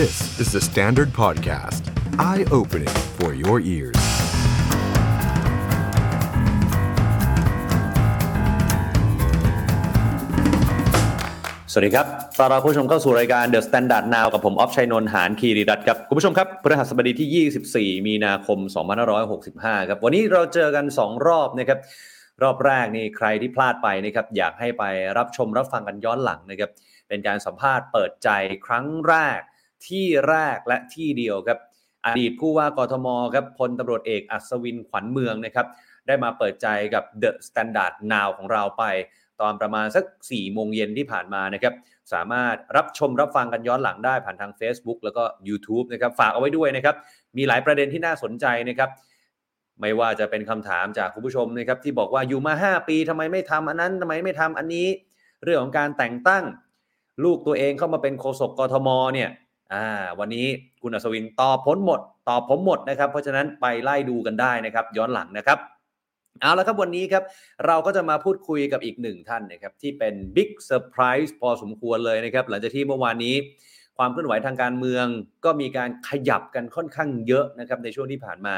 This is the Standard Podcast. Eye-opening for your ears. สวัสดีครับตอนรับผู้ชมเข้าสู่รายการ The Standard Now กับผมออฟชัยนนท์หานคีรีรัตน์ครับ คุณผู้ชมครับพฤหัสบดีที่ 24 มีนาคม 2565 ครับ วันนี้เราเจอกัน 2 รอบนะครับ รอบแรกนี่ใครที่พลาดไปนะครับ อยากให้ไปรับชมรับฟังกันย้อนหลังนะครับ เป็นการสัมภาษณ์เปิดใจครั้งแรก ที่แรกและที่เดียวครับ อดีตผู้ว่ากทมครับพลตำรวจเอกอัศวินขวัญเมืองนะครับ ได้มาเปิดใจกับ The Standard Now ของเราไป ตอนประมาณสัก4โมงเย็นที่ผ่านมานะครับ สามารถรับชมรับฟังกันย้อนหลังได้ผ่านทาง Facebook แล้วก็ YouTube นะครับ ฝากเอาไว้ด้วยนะครับ มีหลายประเด็นที่น่าสนใจนะครับไม่ว่าจะเป็นคำถามจากคุณผู้ชมนะครับที่บอกว่าอยู่มา 5 ปีทำไมไม่ทำอันนั้นทำไมไม่ทำอันนี้ เรื่องของการแต่งตั้ง ลูกตัวเองเข้ามาเป็นโฆษกกทมเนี่ย อ่าวันนี้คุณอัศวินตอบพ้นหมดตอบผมหมดนะครับ เพราะฉะนั้นไปไล่ดูกันได้นะครับ ย้อนหลังนะครับเอาละครับวันนี้ครับเราก็จะมาพูดคุยกับอีกหนึ่งท่านนะครับที่เป็น big surprise พอสมควรเลยนะครับ หลังจากที่เมื่อวานนี้ ความเคลื่อนไหวทางการเมืองก็มีการขยับกันค่อนข้างเยอะนะครับในช่วงที่ผ่านมา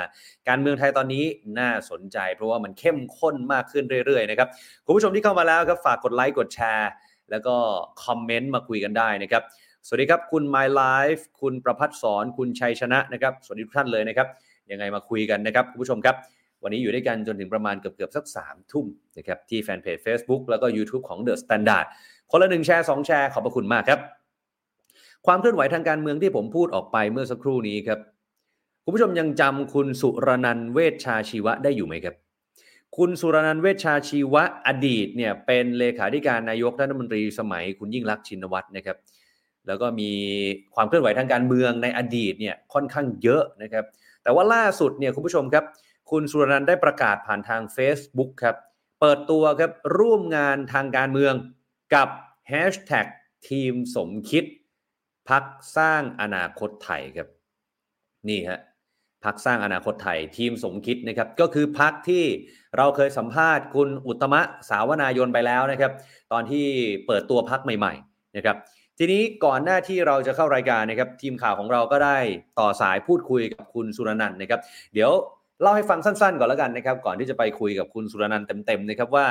การเมืองไทยตอนนี้น่าสนใจ เพราะว่ามันเข้มข้นมากขึ้นเรื่อยๆนะครับคุณผู้ชมที่เข้ามาแล้วครับฝากกดไลค์กดแชร์ แล้วก็คอมเมนต์มาคุยกันได้นะครับ สวัสดีครับ คุณ My Life คุณประพัฒสอนคุณชัยชนะนะครับ สวัสดีทุกท่านเลยนะครับ ยังไงมาคุยกันนะครับคุณผู้ชมครับ วันนี้อยู่ด้วยกันจนถึงประมาณเกือบๆสัก3ามทุ่มนะครับที่แฟนเพจ Facebook แล้วก็ YouTube ของ The Standard คนละหนึ่งแชร์สองแชร์ขอบพระคุณมากครับ ความเคลื่อนไหวทางการเมืองที่ผมพูดออกไปเมื่อสักครู่นี้ครับคุณผู้ชมยังจำคุณสุรนันท์เวชชาชีวะได้อยู่ไหมครับคุณสุรนันท์เวชชาชีวะอดีตเนี่ยเป็นเลขาธิการนายกรัฐมนตรีสมัยคุณยิ่งรักชินวัตรนะครับ แล้วก็มีความเคลื่อนไหวทางการเมืองในอดีตเนี่ยค่อนข้างเยอะนะครับ แต่ว่าล่าสุดเนี่ยคุณผู้ชมครับ คุณสุรนันท์ได้ประกาศผ่านทาง Facebook ครับ เปิดตัวครับร่วมงานทางการเมืองกับ Hashtag ทีมสมคิด พักสร้างอนาคตไทยครับ นี่ฮะพักสร้างอนาคตไทยทีมสมคิดนะครับก็คือพักที่เราเคยสัมภาษณ์คุณอุตมะสาวนายนไปแล้วนะครับ ตอนที่เปิดตัวพักใหม่ ๆ นะครับ ทีนี้ก่อนหน้าที่เราจะเข้ารายการนะครับ ทีมข่าวของเราก็ได้ต่อสายพูดคุยกับคุณสุรนันท์นะครับ เดี๋ยวเล่าให้ฟังสั้นๆ ก่อนแล้วกันนะครับ ก่อนที่จะไปคุยกับคุณสุรนันท์เต็มๆนะครับว่า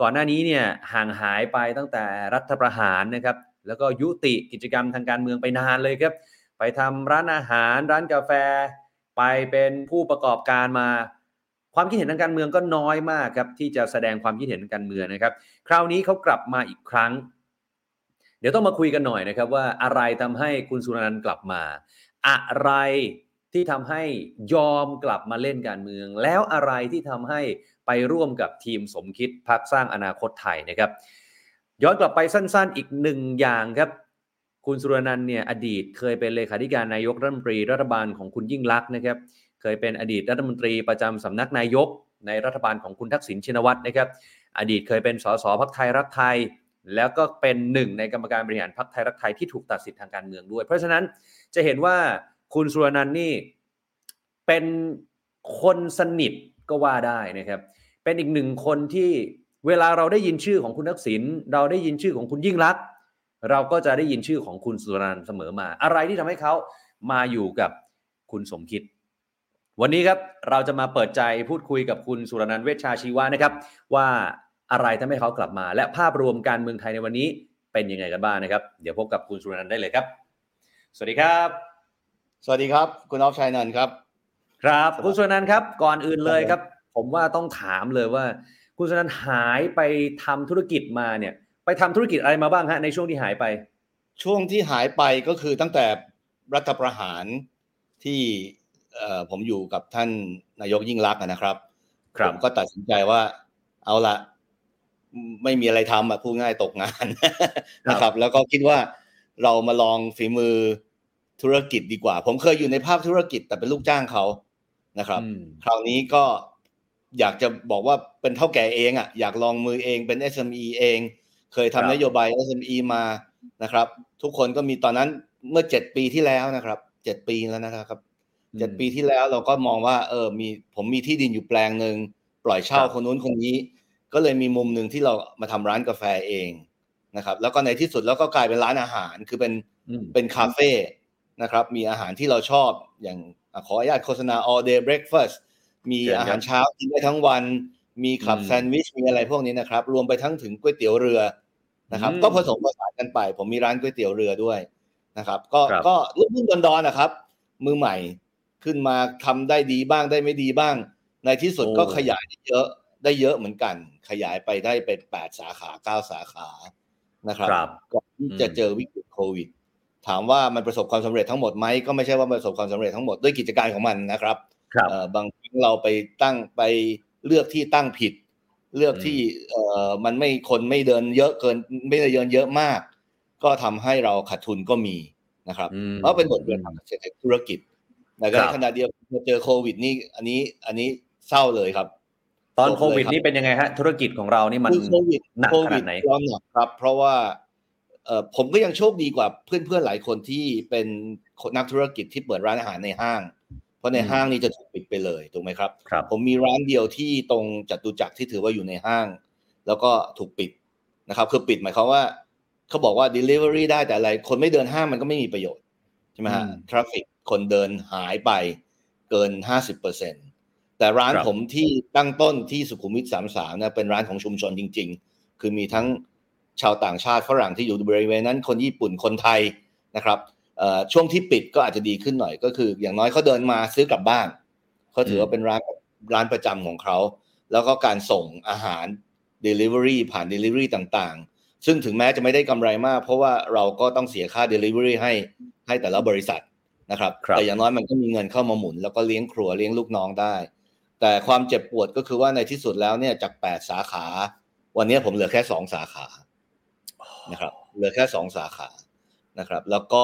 ก่อนหน้านี้เนี่ยห่างหายไปตั้งแต่รัฐประหารนะครับ แล้วก็ยุติกิจกรรมทางการเมืองไปนานเลยครับ ไปทำร้านอาหาร ร้านกาแฟ ไปเป็นผู้ประกอบการมา ความคิดเห็นทางการเมืองก็น้อยมากครับที่จะแสดงความคิดเห็นทางการเมืองนะครับ คราวนี้เขากลับมาอีกครั้ง เดี๋ยวต้องมาคุยกันหน่อยนะครับว่าอะไรทำให้คุณสุรนันท์กลับมา อะไรที่ทำให้ยอมกลับมาเล่นการเมือง แล้วอะไรที่ทำให้ไปร่วมกับทีมสมคิดพักสร้างอนาคตไทยนะครับ ย้อนกลับไปสั้นๆ อีกหนึ่งอย่างครับ คุณสุรนันท์เนี่ยอดีตเคยเป็นเลขาธิการนายกรัฐมนตรีรัฐบาลของคุณยิ่งลักษณ์นะครับ เคยเป็นอดีตรัฐมนตรีประจำสำนักนายก ในรัฐบาลของคุณทักษิณชินวัตรนะครับ อดีตเคยเป็นสสพักไทยรักไทย แล้วก็เป็นหนึ่งในกรรมการบริหารพักไทยรักไทยที่ถูกตัดสิทธิ์ทางการเมืองด้วย เพราะฉะนั้นจะเห็นว่าคุณสุรนันท์นี่เป็นคนสนิทก็ว่าได้นะครับ เป็นอีกหนึ่งคนที่เวลาเราได้ยินชื่อของคุณทักษิณเราได้ยินชื่อของคุณยิ่งลัก เราก็จะได้ยินชื่อของคุณสุรนันท์เสมอมา อะไรที่ทำให้เขามาอยู่กับคุณสมคิดวันนี้ครับเราจะมาเปิดใจพูดคุยกับคุณสุรนันท์เวชชาชีวะนะครับ ว่า อะไรทำให้เขากลับมา และภาพรวมการเมืองไทยในวันนี้เป็นยังไงกันบ้างนะครับ เดี๋ยวพบกับคุณสุรนันท์ได้เลยครับ สวัสดีครับ สวัสดีครับ คุณออฟชัยนันท์ครับ ครับคุณสุรนันท์ครับก่อนอื่นเลยครับ ผมว่าต้องถามเลยว่า คุณสุรนันท์หายไปทำธุรกิจมาเนี่ย ไปทำธุรกิจอะไรมาบ้างฮะในช่วงที่หายไป ช่วงที่หายไปก็คือตั้งแต่รัฐประหารที่เอ่อผมอยู่กับท่านนายกยิ่งรักษณ์นะครับครับผมก็ตัดสินใจว่าเอาละ ไม่มีอะไรทำอะพูดง่ายตกงานนะครับ แล้วก็คิดว่าเรามาลองฝีมือธุรกิจดีกว่า ผมเคยอยู่ในภาคธุรกิจแต่เป็นลูกจ้างเขานะครับอืมคราวนี้ก็อยากจะบอกว่าเป็นเท่าแก่เองอะอยากลองมือเองเป็น SME เอง เคยครับทำนโยบาย SME มานะครับ ทุกคนก็มีตอนนั้นเมื่อเจ็ดปีที่แล้วนะครับเจ็ดปีแล้วนะครับเจ็ดปีที่แล้วเราก็มองว่า เออมีผมมีที่ดินอยู่แปลงหนึ่งปล่อยเช่าครับคนนู้นคนนี้ ก็เลยมีมุมหนึ่งที่เรามาทำร้านกาแฟเองนะครับ แล้วก็ในที่สุดแล้วก็กลายเป็นร้านอาหารคือเป็นอืมเป็นคาเฟ่นะครับ มีอาหารที่เราชอบอย่างขออนุญาตโฆษณา all day breakfast มีอาหารเช้ากินได้ทั้งวัน มีคลับแซนด์วิชมีอะไรพวกนี้นะครับ รวมไปทั้งถึงก๋วยเตี๋ยวเรือนะครับ ก็ผสมผสานกันไป ผมมีร้านก๋วยเตี๋ยวเรือด้วยนะครับ ก็ก็รุ่นดอนๆนะครับ มือใหม่ขึ้นมาทำได้ดีบ้างได้ไม่ดีบ้าง ในที่สุดก็ขยายได้เยอะ ได้เยอะเหมือนกัน ขยายไปได้เป็นแปดสาขาเก้าสาขานะครับก่อนที่จะเจอวิกฤตโควิด ถามว่ามันประสบความสำเร็จทั้งหมดไหมก็ไม่ใช่ว่าประสบความสำเร็จทั้งหมดด้วยกิจการของมันนะครับบางครั้งเราไปตั้งไปเลือกที่ตั้งผิด เลือกที่เอ่อมันไม่คนไม่เดินเยอะเกินไม่ได้เดินเยอะมาก ก็ทำให้เราขาดทุนก็มีนะครับเพราะเป็นบทเรียนทางเศรษฐธุรกิจแต่ในขณะเดียวกันเจอโควิดนี่อันนี้อันนี้เศร้าเลยครับ ตอนโควิดนี่เป็นยังไงฮะ ธุรกิจของเรานี่มันหนักขนาดไหนเราหนักครับ เพราะว่าเอ่อผมก็ยังโชคดีกว่าเพื่อนๆหลายคนที่เป็นนักธุรกิจที่เปิดร้านอาหารในห้าง เพราะในห้างนี่จะถูกปิดไปเลยถูกไหมครับครับผมมีร้านเดียวที่ตรงจัตุจักรที่ถือว่าอยู่ในห้าง แล้วก็ถูกปิดนะครับ คือปิดหมายความว่าเขาบอกว่า delivery ได้แต่อะไร คนไม่เดินห้างมันก็ไม่มีประโยชน์ใช่ไหมฮะทราฟิกคนเดินหายไปเกินห้าสิบเปอร์เซ็น แต่ร้านผมที่ตั้งต้นที่สุขุมวิทสามสามเนี่ยเป็นร้านของชุมชนจริง ๆ คือมีทั้งชาวต่างชาติฝรั่งที่อยู่บริเวณนั้น คนญี่ปุ่นคนไทยนะครับช่วงที่ปิดก็อาจจะดีขึ้นหน่อยก็คือ อย่างน้อยเขาเดินมาซื้อกลับบ้านเขาถือว่าเป็นร้านร้านประจำของเขา แล้วก็การส่งอาหาร Delivery ผ่าน Delivery ต่างๆ ซึ่งถึงแม้จะไม่ได้กำไรมาก เพราะว่าเราก็ต้องเสียค่า Delivery ให้ให้แต่ละบริษัทนะครับรบแต่อย่างน้อยมันก็มีเงินเข้ามาหมุน แล้วก็เลี้ยงครัวเลี้ยงลูกน้องได้ แต่ความเจ็บปวดก็คือว่าในที่สุดแล้วเนี่ยจากแปดสาขา วันนี้ผมเหลือแค่สองสาขานะครับ เหลือแค่สองสาขานะครับ แล้วก็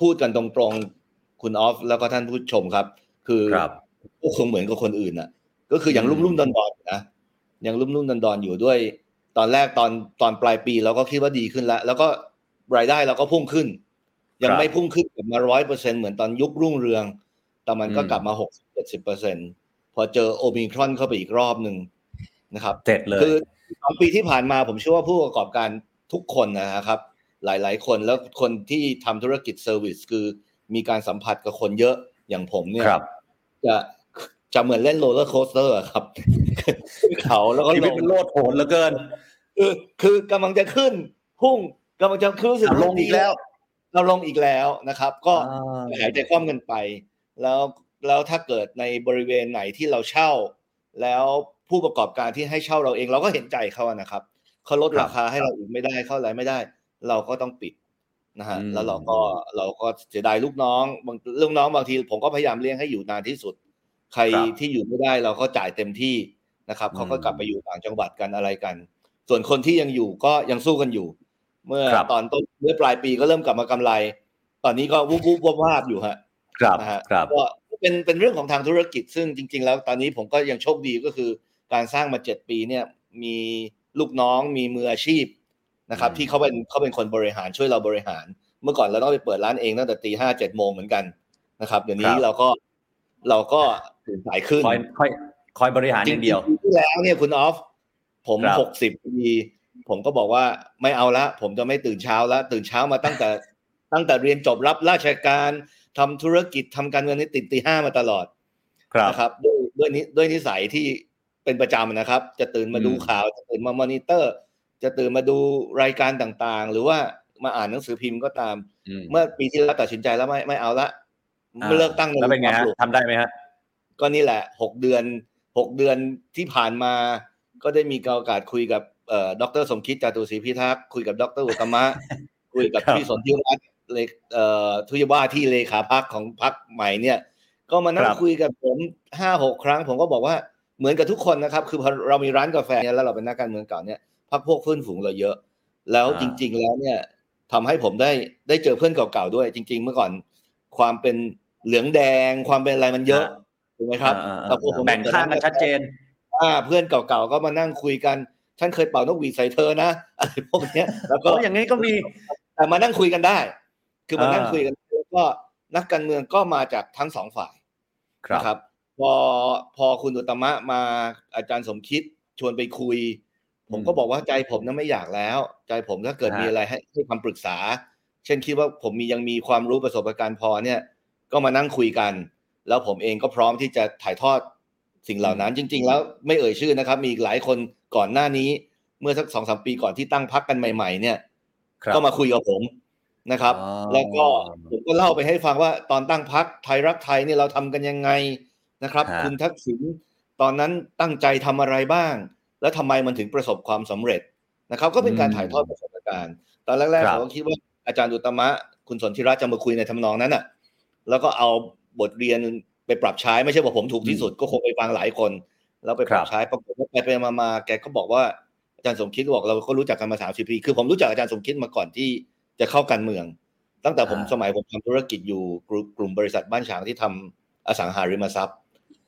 พูดกันตรงๆคุณออฟแล้วก็ท่านผู้ชมครับ คือก็คงเหมือนกับคนอื่นน่ะ ก็คืออย่างรุ่มรุ่มดอนดอนนะยังรุ่มรุ่มดอนดอนอยู่ด้วย ตอนแรกตอนตอนปลายปีเราก็คิดว่าดีขึ้นแล้ว แล้วก็รายได้เราก็พุ่งขึ้น ยังไม่พุ่งขึ้นกลับมาร้อยเปอร์เซ็นต์เหมือนตอนยุครุ่งเรือง แต่มันก็กลับมาหกสิบเจ็ดสิบเปอร์เซ็นต์ พอเจอโอมิครอนเข้าไปอีกรอบหนึ่งนะครับเจ๊งเลยคือสองปีที่ผ่านมาผมเชื่อว่าผู้ประกอบการทุกคนนะครับ หลาย ๆ คนแล้วคนที่ทำธุรกิจ service คือมีการสัมผัสกับคนเยอะอย่างผมเนี่ยจะจะเหมือนเล่น roller coaster ครับเขาแล้วก็ลงโลดโผนเหลือเกินคือคือกำลังจะขึ้นพุ่งกำลังจะขึ้นสึกลงอีกแล้ว เราลงอีกแล้วนะครับ ก็หายใจคว่ำกันไป แล้ว แล้วถ้าเกิดในบริเวณไหนที่เราเช่า แล้วผู้ประกอบการที่ให้เช่าเราเองเราก็เห็นใจเขานะครับเขาลดราคาให้เราอีกไม่ได้เข้าอะไรไม่ได้ เราก็ต้องปิดนะฮะแล้วเราก็เราก็เสียดายลูกน้องบางลูกน้องบางทีผมก็พยายามเลี้ยงให้อยู่นานที่สุด ใครที่อยู่ไม่ได้เราก็จ่ายเต็มที่นะครับเขาก็กลับไปอยู่ต่างจังหวัดกันอะไรกัน ส่วนคนที่ยังอยู่ก็ยังสู้กันอยู่ เมื่อตอนต้นเมื่อปลายปีก็เริ่มกลับมากำไร ตอนนี้ก็วุบวุบวาบอยู่ฮะครับนะฮะก็ เป็นเป็นเรื่องของทางธุรกิจ ซึ่งจริง ๆ แล้วตอนนี้ผมก็ยังโชคดีก็คือ การสร้างมาเจ็ดปีเนี่ยมีลูกน้องมีมืออาชีพนะครับ ที่เขาเป็นเขาเป็นคนบริหารช่วยเราบริหาร เมื่อก่อนเราต้องไปเปิดร้านเองตั้งแต่ตีห้าเจ็ดโมงเหมือนกันนะครับ เดี๋ยวนี้เราก็เราก็ตื่นสายขึ้นคอยคอยคอยบริหารอย่างเดียวที่แล้วเนี่ยคุณออฟผมหกสิบปีผมก็บอกว่าไม่เอาละ ผมจะไม่ตื่นเช้าแล้วตื่นเช้ามาตั้งแต่ตั้งแต่เรียนจบรับราชการ ทำธุรกิจทำการเงินนี่ติดตีห้ามาตลอดนะครับด้วยด้วยนิด้วยนิสัยที่เป็นประจำนะครับ จะตื่นมาดูข่าวจะตื่นมามอนิเตอร์ จะตื่นมาดูรายการต่างๆ หรือว่ามาอ่านหนังสือพิมพ์ก็ตาม เมื่อปีที่แล้วตัดสินใจแล้วไม่ไม่เอาละไม่เลิกตั้งแล้วเป็นไงฮะทำได้ไหมฮะก็นี่แหละหกเดือนหกเดือนที่ผ่านมา ก็ได้มีโอกาสคุยกับเอ่อดรสมคิดจตุศรีพิทักษ์คุยกับดรอุตมะคุยกับพี่สนธิรัตน์ เลเอ่อทุยว่าที่เลขาพักของพักใหม่เนี่ย ก็มานั่งคุยกับผมห้าหกครั้ง ผมก็บอกว่าเหมือนกับทุกคนนะครับ คือพอเรามีร้านกาแฟเนี่ยแล้วเราเป็นนักการเมืองเก่าเนี่ยพักพวกเพื่อนฝูงเราเยอะ แล้วจริง ๆ แล้วเนี่ยทำให้ผมได้ได้เจอเพื่อนเก่าๆด้วย จริง ๆ เมื่อก่อนความเป็นเหลืองแดงความเป็นอะไรมันเยอะถูกไหมครับแบ่งข้างกันชัดเจน อ่า เพื่อนเก่าๆก็มานั่งคุยกันฉันเคยเป่านกหวีดใส่เธอนะอะไรพวกนี้แล้วก็อย่างนี้ก็มีแต่มานั่งคุยกันได้ คือมานั่งคุยกันแล้วก็นักการเมืองก็มาจากทั้งสองฝ่ายนะครับ พอพอคุณอุตมะมาอาจารย์สมคิดชวนไปคุย ผมก็บอกว่าใจผมนั้นไม่อยากแล้ว ใจผมถ้าเกิดมีอะไรให้ให้คำปรึกษา เช่นคิดว่าผมมียังมีความรู้ประสบการณ์พอเนี่ย ก็มานั่งคุยกัน แล้วผมเองก็พร้อมที่จะถ่ายทอดสิ่งเหล่านั้นจริง ๆ แล้วไม่เอ่ยชื่อนะครับ มีอีกหลายคนก่อนหน้านี้เมื่อสักสองสามปีก่อนที่ตั้งพักกันใหม่ ๆ เนี่ยครับก็มาคุยกับผม นะครับอ๋อแล้วก็ผมก็เล่าไปให้ฟังว่าตอนตั้งพักไทยรักไทยเนี่ยเราทำกันยังไงนะครับฮะคุณทักษิณตอนนั้นตั้งใจทำอะไรบ้าง แล้วทำไมมันถึงประสบความสำเร็จนะครับ ก็เป็นการถ่ายทอดประสบการณ์ ตอนแรกครัๆบผมก็คิดว่าอาจารย์อุตตมะ คุณสนธิรัตน์จะมาคุยในทำนองนั้นอะ แล้วก็เอาบทเรียนไปปรับใช้ไม่ใช่ว่าผมถูกที่สุดก็คงไปฟังหลายคนแล้วไปปรับใช้ปรากฏว่าไปไปมามาแกก็บอกว่าอาจารย์สมคิดบอกเราก็รู้จักกันมาสามสิบปี คือผมรู้จักอาจารย์สมคิดมาก่อนที่ จะเข้าการเมือง ตั้งแต่ผมอ่าสมัยผมทำธุรกิจอยู่กลุ่มกลุ่มบริษัทบ้านฉางที่ทำอสังหาริมทรัพย์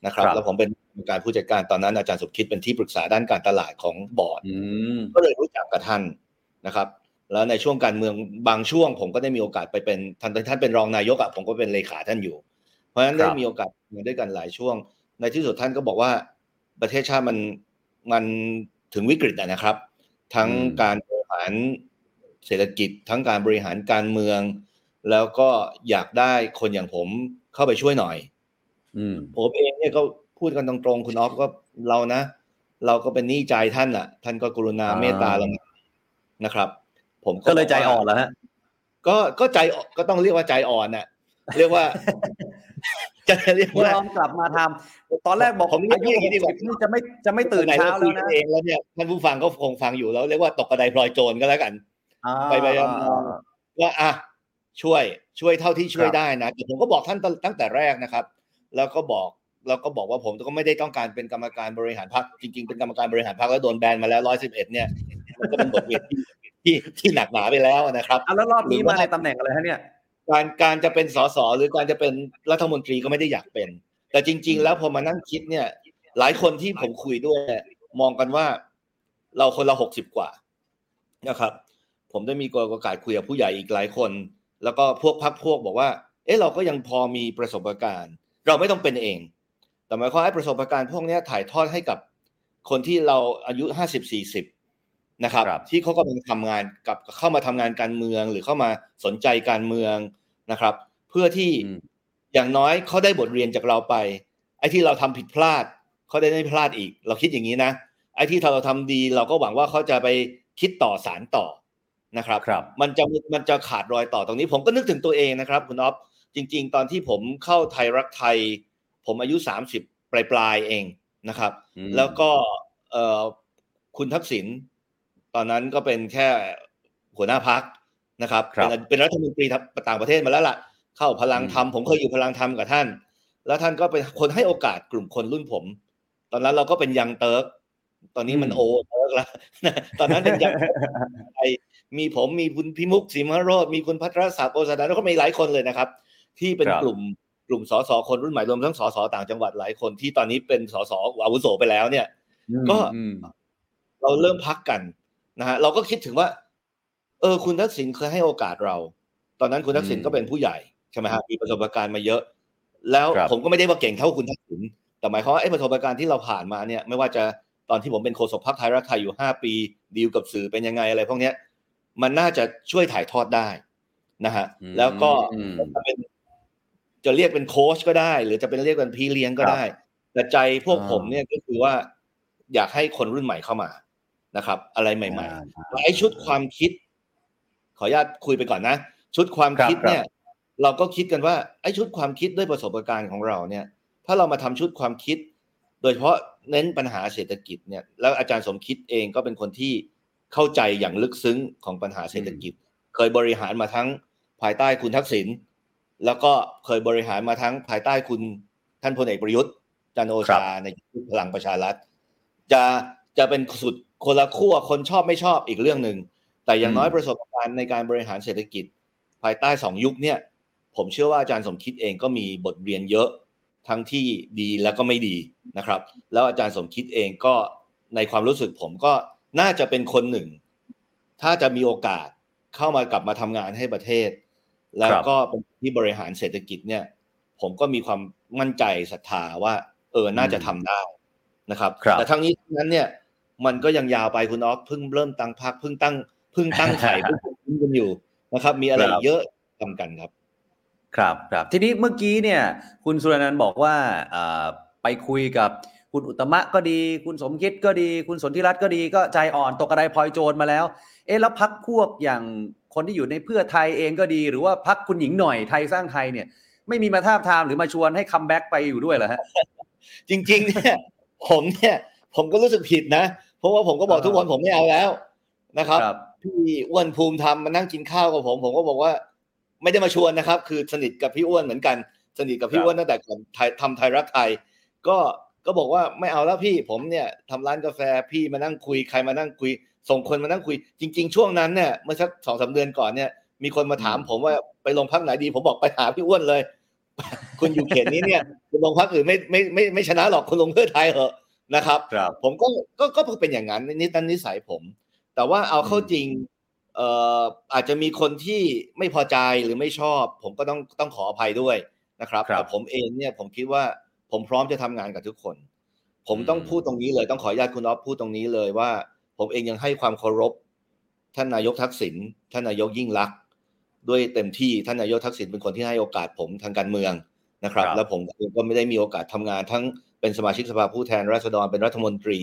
นะครับครับแล้วผมเป็นกรรมการผู้จัดการตอนนั้นอาจารย์สมคิดเป็นที่ปรึกษาด้านการตลาดของบอร์ดอืมก็เลยรู้จักกับท่านนะครับ แล้วในช่วงการเมืองบางช่วง ผมก็ได้มีโอกาสไปเป็นท่านท่านเป็นรองนายกอะผมก็เป็นเลขาท่านอยู่ เพราะฉะนั้นครัได้บมีโอกาสมาด้วยกันหลายช่วง ในที่สุดท่านก็บอกว่าประเทศชาติมันมันถึงวิกฤตอะนะครับ ทั้งการบริหาร เศรษฐกิจทั้งการบริหารการเมือง แล้วก็อยากได้คนอย่างผมเข้าไปช่วยหน่อยอืมผมเองเนี่ยก็พูดกันตรงๆคุณออฟก็เรานะ เราก็เป็นหนี้ใจท่านอะ ท่านก็กรุณาอ่าเมตตาเรานะครับ ผมก็เลยใจบว่าอ่อนแล้วฮะก็ก็ใจอ่อนก็ต้องเรียกว่าใจอ่อนน่ะ เรียกว่า จะเรียกว่ายอมกลับมาทำตอนแรกบอกผมเรียกอายุอย่างนี้ดีกว่า60นี่จะไม่จะไม่ตื่นไหเช้าเราแล้คุวยกันะนเองแล้วเนี่ยท่านผู้ฟังก็คงฟังอยู่แล้วเรียกว่าตกกระไดพลอยโจรก็แล้วกันอ่า ไปไปมาว่าอะช่วยช่วยเท่าที่ช่วยครับได้นะแต่ผมก็บอกท่านตั้งตั้งแต่แรกนะครับ แล้วก็บอกแล้วก็บอกว่าผมก็ไม่ได้ต้องการเป็นกรรมการบริหารพรรคจริง ๆ เป็นกรรมการบริหารพรรคแล้วโดนแบนมาแล้วร้อยสิบเอ็ดเนี่ยมันก็เป็นบทเรียนที่ที่ที่หนักหนาไปแล้วนะครับอะแล้วรอบนี้หรือมาว่าในตำแหน่งอะไรฮะเนี่ยการการจะเป็นสสหรือการจะเป็นรัฐมนตรีก็ไม่ได้อยากเป็น แต่จริง ๆ แล้วพอมานั่งคิดเนี่ย หลายคนที่ผมคุยด้วยเนี่ยมองกันว่า เราคนละหกสิบกว่านะครับ ผมได้มีโอกาสคุยกับผู้ใหญ่อีกหลายคน แล้วก็พวกพักพวกบอกว่า เอ๊ะเราก็ยังพอมีประสบการณ์ เราไม่ต้องเป็นเอง แต่หมายความว่าไอ้ประสบการณ์พวกเนี้ยถ่ายทอดให้กับคนที่เราอายุห้าสิบสี่สิบนะครับครับที่เขากำลังทำงานกับเข้ามาทำงานการเมืองหรือเข้ามาสนใจการเมืองนะครับ เพื่อที่อืมอย่างน้อยเขาได้บทเรียนจากเราไป ไอ้ที่เราทำผิดพลาดเขาได้ไม่พลาดอีก เราคิดอย่างนี้นะ ไอ้ที่เราทำดีเราก็หวังว่าเขาจะไปคิดต่อสารต่อ นะครับครับมันจะมันจะขาดรอยต่อตรงนี้ผมก็นึกถึงตัวเองนะครับ คุณอ๊อฟจริง ๆ ตอนที่ผมเข้าไทยรักไทย ผมอายุสามสิบปลายปลายๆเองนะครับอืมแล้วก็เอ่อคุณทักษิณตอนนั้นก็เป็นแค่หัวหน้าพักนะครับครับเป็นเป็นรัฐมนตรีต่างประเทศมาแล้วล่ะ เข้าพลังธรรมผมเคยอยู่พลังธรรมกับท่าน แล้วท่านก็เป็นคนให้โอกาสกลุ่มคนรุ่นผม ตอนนั้นเราก็เป็นยังเติร์กตอนนี้มันอืมโอเติร์กแล้วตอนนั้นเป็นยังไอ มีผมมีคุณพิมุกสีมโรดมีคุณพัทรศักดิ์โอสดาแล้วก็มีหลายคนเลยนะครับ ที่เป็นครับกลุ่มกลุ่มสสคนรุ่นใหม่รวมทั้งสสต่างจังหวัดหลายคนที่ตอนนี้เป็นสสอาวุโสไปแล้วเนี่ย ก็อืมเราเริ่มพักกันนะฮะเราก็คิดถึงว่า เออ คุณทักษิณเคยให้โอกาสเรา ตอนนั้นคุณทักษิณอืมก็เป็นผู้ใหญ่ใช่ไหมฮะมีประสบการณ์มาเยอะ แล้วครับผมก็ไม่ได้ว่าเก่งเท่าคุณทักษิณแต่หมายความว่าไอ้ประสบการณ์ที่เราผ่านมาเนี่ย ไม่ว่าจะตอนที่ผมเป็นโฆษกพรรคไทยรักไทยอยู่ห้าปีดีลกับสื่อเป็นยังไงอะไรพวกเนี้ย มันน่าจะช่วยถ่ายทอดได้นะฮะอืมแล้วก็อืมจะเป็นจะเรียกเป็นโค้ชก็ได้ หรือจะเป็นเรียกเป็นพี่เลี้ยงก็ได้ แต่ใจพวกอ่าผมเนี่ยก็คือว่าอยากให้คนรุ่นใหม่เข้ามานะครับ อะไรใหม่อ่าๆและไอ้ชุดความคิด ขออนุญาตคุยไปก่อนนะ ชุดความครับคิดเนี่ย เราก็คิดกันว่าไอ้ชุดความคิดด้วยประสบการณ์ของเราเนี่ย ถ้าเรามาทำชุดความคิด โดยเฉพาะเน้นปัญหาเศรษฐกิจเนี่ยแล้วอาจารย์สมคิดเองก็เป็นคนที่ เข้าใจอย่างลึกซึ้งของปัญหาเศรษฐกิจ เคยบริหารมาทั้งภายใต้คุณทักษิณแล้วก็เคยบริหารมาทั้งภายใต้คุณท่านพลเอกประยุทธ์จันทร์โอชาในพลังประชารัฐ จะจะเป็นสุดคนละขั้วคนชอบไม่ชอบอีกเรื่องหนึ่งแต่อย่างน้อยอืมประสบการณ์ในการบริหารเศรษฐกิจ ภายใต้สองยุคเนี่ยผมเชื่อว่าอาจารย์สมคิดเองก็มีบทเรียนเยอะทั้งที่ดีแล้วก็ไม่ดีนะครับ แล้วอาจารย์สมคิดเองก็ในความรู้สึกผมก็ น่าจะเป็นคนหนึ่ง ถ้าจะมีโอกาสเข้ามากลับมาทำงานให้ประเทศ แล้วก็เป็นที่บริหารเศรษฐกิจเนี่ย ผมก็มีความมั่นใจศรัทธาว่า เออน่าจะทำได้นะครับครับแต่ทั้งนี้ทั้งนั้นเนี่ย มันก็ยังยาวไปคุณออฟเพิ่งเริ่มตั้งพักเพิ่งตั้งเพิ่งตั้งไข่เพิ่งกินกันอยู่นะครับ มีอะไรครับเยอะทำกันครับ ครับครับทีนี้เมื่อกี้เนี่ย คุณสุรนันท์บอกว่าเอ่อไปคุยกับ คุณอุตตมะก็ดี คุณสมคิดก็ดี คุณสนธิรัตน์ก็ดีก็ใจอ่อนตกกระไดพลอยโจนมาแล้ว เอ๊ะแล้วพรรคพวกอย่างคนที่อยู่ในเพื่อไทยเองก็ดี หรือว่าพรรคคุณหญิงหน่อยไทยสร้างไทยเนี่ย ไม่มีมาทาบทามหรือมาชวนให้ comeback ไปอยู่ด้วยเหรอฮะจริงๆเนี่ยผมเนี่ยผมก็รู้สึกผิดนะ เพราะว่าผมก็บอกอ่าทุกคนผมไม่เอาแล้วนะครับครับพี่อ้วนภูมิธรรมมานั่งกินข้าวกับผม ผมก็บอกว่า ไม่ได้มาชวนนะครับ คือสนิทกับพี่อ้วนเหมือนกัน สนิทกับพี่ครับอ้วนตั้งแต่ก่อนไทยทำไทยรักไทย ก็ ก็บอกว่าไม่เอาแล้วพี่ผมเนี่ยทำร้านกาแฟพี่มานั่งคุยใครมานั่งคุย ส่งคนมานั่งคุย จริง ๆ ช่วงนั้นเนี่ยเมื่อสักสองสามเดือนก่อนเนี่ย มีคนมาถามผมว่าไปลงพักไหนดี ผมบอกไปหาพี่อ้วนเลย คุณอยู่เขตนี้เนี่ยคุณลงพักอื่นไม่ไม่ไม่ไม่ชนะหรอกคุณลงเพื่อไทยเหอะนะครับครับผมก็ก็ก็เป็นอย่างนั้นนี่นั่นนิสัยผม แต่ว่าเอาเข้าอืมจริงเอ่ออาจจะมีคนที่ไม่พอใจหรือไม่ชอบ ผมก็ต้องต้องขออภัยด้วยนะครับครับแต่ผมเองเนี่ยผมคิดว่า ผมพร้อมจะทำงานกับทุกคนผมอืมต้องพูดตรงนี้เลยต้องขออนุญาตคุณอ๊อฟพูดตรงนี้เลยว่า ผมเองยังให้ความเคารพ ท่านนายกทักษิณท่านนายกยิ่งลักษณ์ด้วยเต็มที่ท่านนายกทักษิณเป็นคนที่ให้โอกาสผมทางการเมืองนะครับครับแล้วผมเองก็ไม่ได้มีโอกาสทำงาน ทั้งเป็นสมาชิกสภาผู้แทนราษฎรเป็นรัฐมนตรี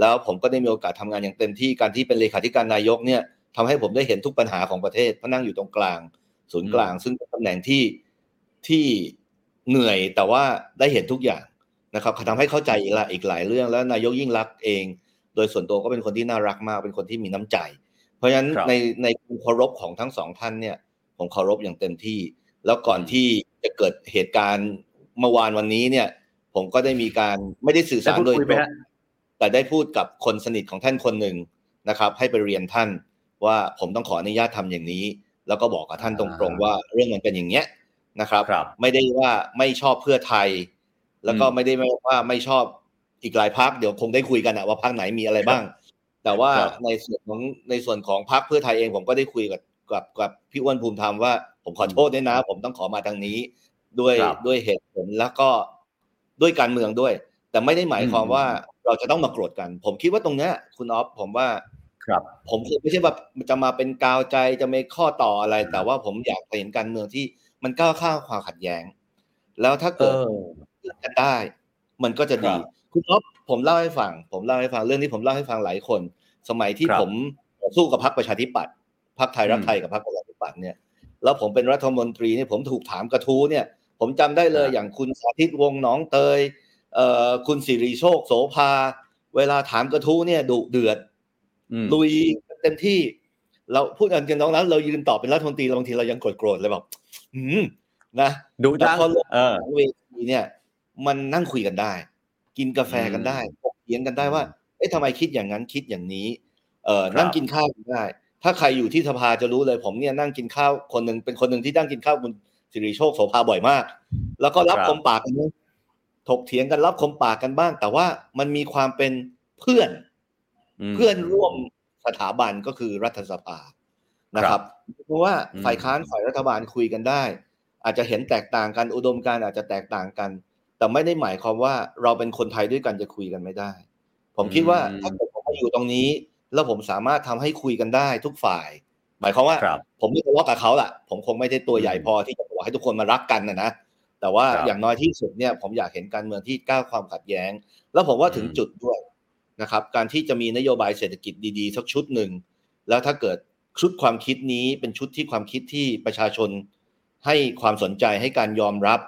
แล้วผมก็ได้มีโอกาสทำงานอย่างเต็มที่การที่เป็นเลขาธิการนายกเนี่ยทำให้ผมได้เห็นทุกปัญหาของประเทศเพราะนั่งอยู่ตรงกลาง ศูนย์กลาง ซึ่งเป็นตำแหน่งที่ที่ เหนื่อยแต่ว่าได้เห็นทุกอย่างนะครับทำให้เข้าใจอีกละอีกหลายเรื่องแล้วนายกยิ่งรักษณ์เอง โดยส่วนตัวก็เป็นคนที่น่ารักมาก เป็นคนที่มีน้ำใจ เพราะฉะนั้นครับในในความเคารพของทั้งสองท่านเนี่ยผมเคารพอย่างเต็มที่ แล้วก่อนที่จะเกิดเหตุการณ์เมื่อวานวันนี้เนี่ย ผมก็ได้มีการไม่ได้สื่อได้สารพูดโดยคุยตไหมรงฮะแต่ได้พูดกับคนสนิทของท่านคนหนึ่งนะครับ ให้ไปเรียนท่านว่าผมต้องขออนุญาตทำอย่างนี้ แล้วก็บอกกับท่านตรงๆว่าเรื่องมันเป็นอย่างเงี้ย นะครับครับไม่ได้ว่าไม่ชอบเพื่อไทย แล้วก็อืมไม่ได้ว่าไม่ชอบอีกหลายพักเดี๋ยวคงได้คุยกันอะว่าพักไหนมีอะไรบ้าง แต่ว่าครับในส่วนของในส่วนของพักเพื่อไทยเองผมก็ได้คุยกับกับกับพี่อ้วนภูมิธรรมว่าผมขอโทษด้วยนะ ผมต้องขอมาทางนี้ ด้วยครับด้วยเหตุผลแล้วก็ด้วยการเมืองด้วย แต่ไม่ได้หมายความอืมว่าเราจะต้องมาโกรธกัน ผมคิดว่าตรงเนี้ยคุณออฟผมว่าครับ ผมคือไม่ใช่ว่าจะมาเป็นกาวใจจะมีข้อต่ออะไร แต่ว่าผมอยากเห็นการเมืองที่ มันก้าวข้ามความขัดแย้ง แล้วถ้าเอเกิดอเลือกกันได้ มันก็จะดีครับคุณอ๊อฟผมเล่าให้ฟัง ผมเล่าให้ฟังเรื่องนี้ผมเล่าให้ฟังหลายคน สมัยที่ครับผมต่อสู้กับพรรคประชาธิปัตย์พรรคไทยรักอืมไทยกับพรรคประชาธิปัตย์เนี่ย แล้วผมเป็นรัฐมนตรีเนี่ยผมถูกถามกระทู้เนี่ย ผมจำได้เลยครับอย่างคุณสาธิตวงศ์หนองเตยเอ่อคุณสิริโชคโสภา เวลาถามกระทู้เนี่ยดุเดือดอืมลุยเต็มที่ เราพูดกันกันตรงนั้น เรายืนตอบเป็นรัฐมนตรีบางทีเรายังโกรธๆเลยแบบอืมนะดูจังแต่พอลงเออของเวทีเนี่ย มันนั่งคุยกันได้ กินกาแฟกันได้ถกเถียงกันได้ว่าเอ๊ะทำไมคิดอย่างนั้นคิดอย่างนี้ เอ่อครับนั่งกินข้าวกันได้ ถ้าใครอยู่ที่สภาจะรู้เลยผมเนี่ยนั่งกินข้าวคนหนึ่งเป็นคนหนึ่งที่นั่งกินข้าวคุณสิริโชคโสภาบ่อยมาก แล้วก็รับครับคมปากกันนะถกเถียงกันรับคมปากกันบ้าง แต่ว่ามันมีความเป็นเพื่อนมเพื่อนร่วม สถาบันก็คือรัฐสภานะครับ เพราะว่าอืมฝ่ายค้านฝ่ายรัฐบาลคุยกันได้ อาจจะเห็นแตกต่างกันอุดมการณ์อาจจะแตกต่างกัน แต่ไม่ได้หมายความว่าเราเป็นคนไทยด้วยกันจะคุยกันไม่ได้ ผมคิดว่าอืมถ้าเกิดผมมาอยู่ตรงนี้ แล้วผมสามารถทำให้คุยกันได้ทุกฝ่าย หมายความว่าครับผมไม่ทะเลาะกับเขาล่ะ ผมคงไม่ได้ตัวใหญ่อืมพอที่จะบอกให้ทุกคนมารักกันนะนะแต่ว่าครับอย่างน้อยที่สุดเนี่ยผมอยากเห็นการเมืองที่ก้าวความขัดแย้ง แล้วผมว่าถึงอืมจุดด้วย นะครับการที่จะมีนโยบายเศรษฐกิจดีๆสักชุดหนึ่งแล้วถ้าเกิดชุดความคิดนี้เป็นชุดที่ความคิดที่ประชาชนให้ความสนใจให้การยอมรับ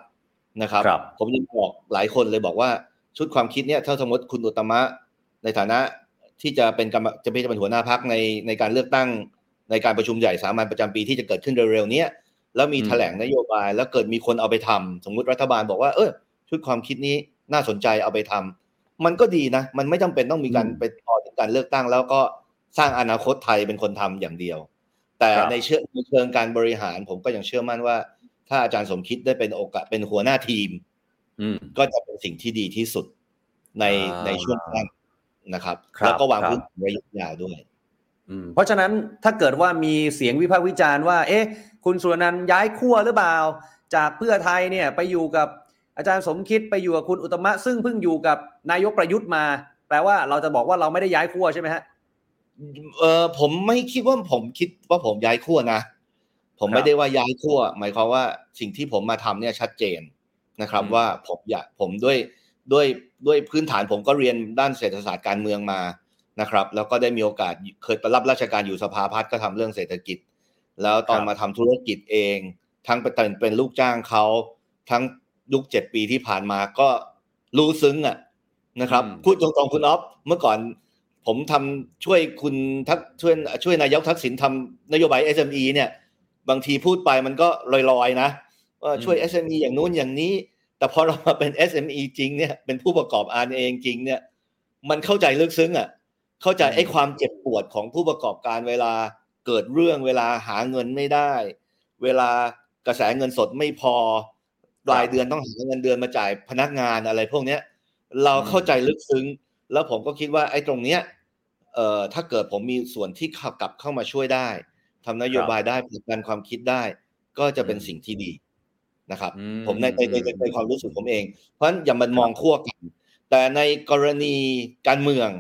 นะครับครับผมยังบอกหลายคนเลยบอกว่าชุดความคิดเนี่ยถ้าสมมติคุณอุตตมะในฐานะที่จะเป็นกรรมจะเป็นหัวหน้าพักในในการเลือกตั้งในการประชุมใหญ่สามัญประจำปีที่จะเกิดขึ้นเร็วๆเนี้ยแล้วมีอืมแถลงนโยบายแล้วเกิดมีคนเอาไปทำสมมุติรัฐบาลบอกว่าเออชุดความคิดนี้น่าสนใจเอาไปทำ มันก็ดีนะ มันไม่จำเป็นต้องมีการอืมไปต่อถึงการเลือกตั้ง แล้วก็สร้างอนาคตไทยเป็นคนทำอย่างเดียว แต่ครับในเชิงในเชิงการบริหาร ผมก็ยังเชื่อมั่นว่า ถ้าอาจารย์สมคิดได้เป็นโอกาสเป็นหัวหน้าทีมอืมก็จะเป็นสิ่งที่ดีที่สุดในอ่าในช่วงสั้นนะครับครับแล้วก็วางครับพื้นฐานระยะยาวด้วยอืมเพราะฉะนั้นถ้าเกิดว่ามีเสียงวิพากษ์วิจารณ์ว่า เอ๊ะ คุณสุรนันท์ย้ายขั้วหรือเปล่า จากเพื่อไทยเนี่ยไปอยู่กับ อาจารย์สมคิดไปอยู่กับคุณอุตตมะซึ่งเพิ่งอยู่กับนายกประยุทธ์มา แปลว่าเราจะบอกว่าเราไม่ได้ย้ายขั้วใช่ไหมฮะเออผมไม่คิดว่าผมคิดว่าผมย้ายขั้วนะผมครับไม่ได้ว่าย้ายขั้วหมายความว่าสิ่งที่ผมมาทำเนี่ยชัดเจนนะครับอืมว่าผมอยากผมด้วยด้วยด้วยพื้นฐานผมก็เรียนด้านเศรษฐศาสตร์การเมืองมานะครับ แล้วก็ได้มีโอกาสเคยไปรับราชการอยู่สภาพัฒน์ก็ทำเรื่องเศรษฐกิจ แล้วตอนมาทำธุรกิจเอง ทั้งเป็นเป็นลูกจ้างเขาทั้ง ยุคเจ็ดปีที่ผ่านมาก็รู้ซึ้งอะนะครับอืมพูดตรงๆคุณอ๊อฟเมื่อก่อนผมทำช่วยคุณทักช่วยช่วยนายกทักษิณทำนโยบาย SME เนี่ยบางทีพูดไปมันก็ลอยๆนะว่าช่วย SME อย่างนู้นอย่างนี้ แต่พอเรามาเป็น SME จริงเนี่ยเป็นผู้ประกอบการเองจริงเนี่ยมันเข้าใจลึกซึ้งอะเข้าใจไอ้ความเจ็บปวดของผู้ประกอบการเวลาเกิดเรื่องเวลาหาเงินไม่ได้ เวลากระแสเงินสดไม่พอ รายเดือนต้องหาเงินเดือนมาจ่ายพนักงานอะไรพวกเนี้ย เราเข้าใจลึกซึ้ง แล้วผมก็คิดว่าไอ้ตรงเนี้ยเอ่อถ้าเกิดผมมีส่วนที่ขับกลับเข้ามาช่วยได้ทำนโยบายได้ผลักดันความคิดได้ ก็จะเป็นสิ่งที่ดีนะครับอืมผมในในในอืมในความรู้สึกผมเอง เพราะฉะนั้นอย่ามันมองขั้วกัน แต่ในกรณีการเมือง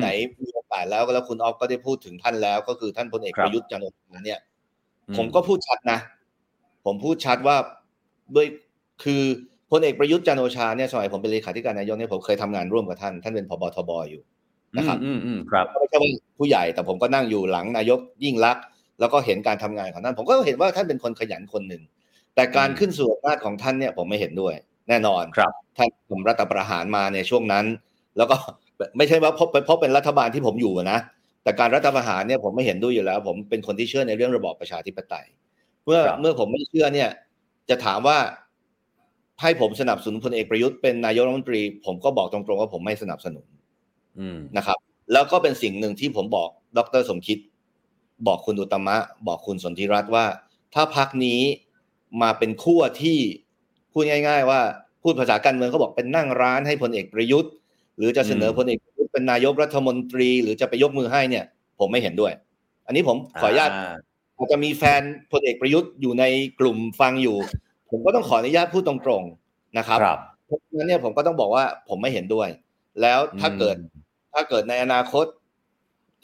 ไหนๆมีโอกาสแล้วก็แล้วคุณออฟก็ได้พูดถึงท่านแล้ว ก็คือท่านพลเอกครับประยุทธ์จันทร์โอชาเนี่ยอืผมก็พูดชัดนะ ผมพูดชัดว่า ด้วยคือพลเอกประยุทธ์จันทร์โอชาเนี่ยสมัยผมเป็นเลขาธิการนายกเนี่ยผมเคยทำงานร่วมกับท่านท่านเป็นพบทบอยู่นะครับอืมอืมครับไม่ใช่ว่าผู้ใหญ่แต่ผมก็นั่งอยู่หลังนายกยิ่งรักษณ์แล้วก็เห็นการทำงานของท่านผมก็เห็นว่าท่านเป็นคนขยันคนหนึ่งแต่การอืมขึ้นสู่อำนาจของท่านเนี่ยผมไม่เห็นด้วย แน่นอนครับท่านผมรัฐประหารมาในช่วงนั้น แล้วก็ไม่ใช่ว่าเพราะเพราะเป็นรัฐบาลที่ผมอยู่นะแต่การรัฐประหารเนี่ยผมไม่เห็นด้วยอยู่แล้ว ผมเป็นคนที่เชื่อในเรื่องระบอบประชาธิปไตย เมื่อครับเมื่อผมไม่เชื่อเนี่ย จะถามว่าให้ผมสนับสนุนพลเอกประยุทธ์เป็นนายกรัฐมนตรี ผมก็บอกตรงๆว่าผมไม่สนับสนุนอืมนะครับ แล้วก็เป็นสิ่งหนึ่งที่ผมบอกดรสมคิด บอกคุณอุตตมะ บอกคุณสนธิรัตน์ว่า ถ้าพักนี้มาเป็นขั้วที่พูดง่าย ๆ ว่าพูดภาษาการเมืองเขาบอกเป็นนั่งร้านให้พลเอกประยุทธ์ หรือจะเสนออืมพลเอกประยุทธ์เป็นนายกรัฐมนตรี หรือจะไปยกมือให้เนี่ย ผมไม่เห็นด้วย อันนี้ผมขออนุญาต อาจจะมีแฟนพลเอกประยุทธ์อยู่ในกลุ่มฟังอยู่ ผมก็ต้องขออนุญาตพูดตรงๆนะครับครับเพราะฉะนั้นเนี่ยผมก็ต้องบอกว่าผมไม่เห็นด้วย แล้วถ้าเกิดถ้าเกิดในอนาคต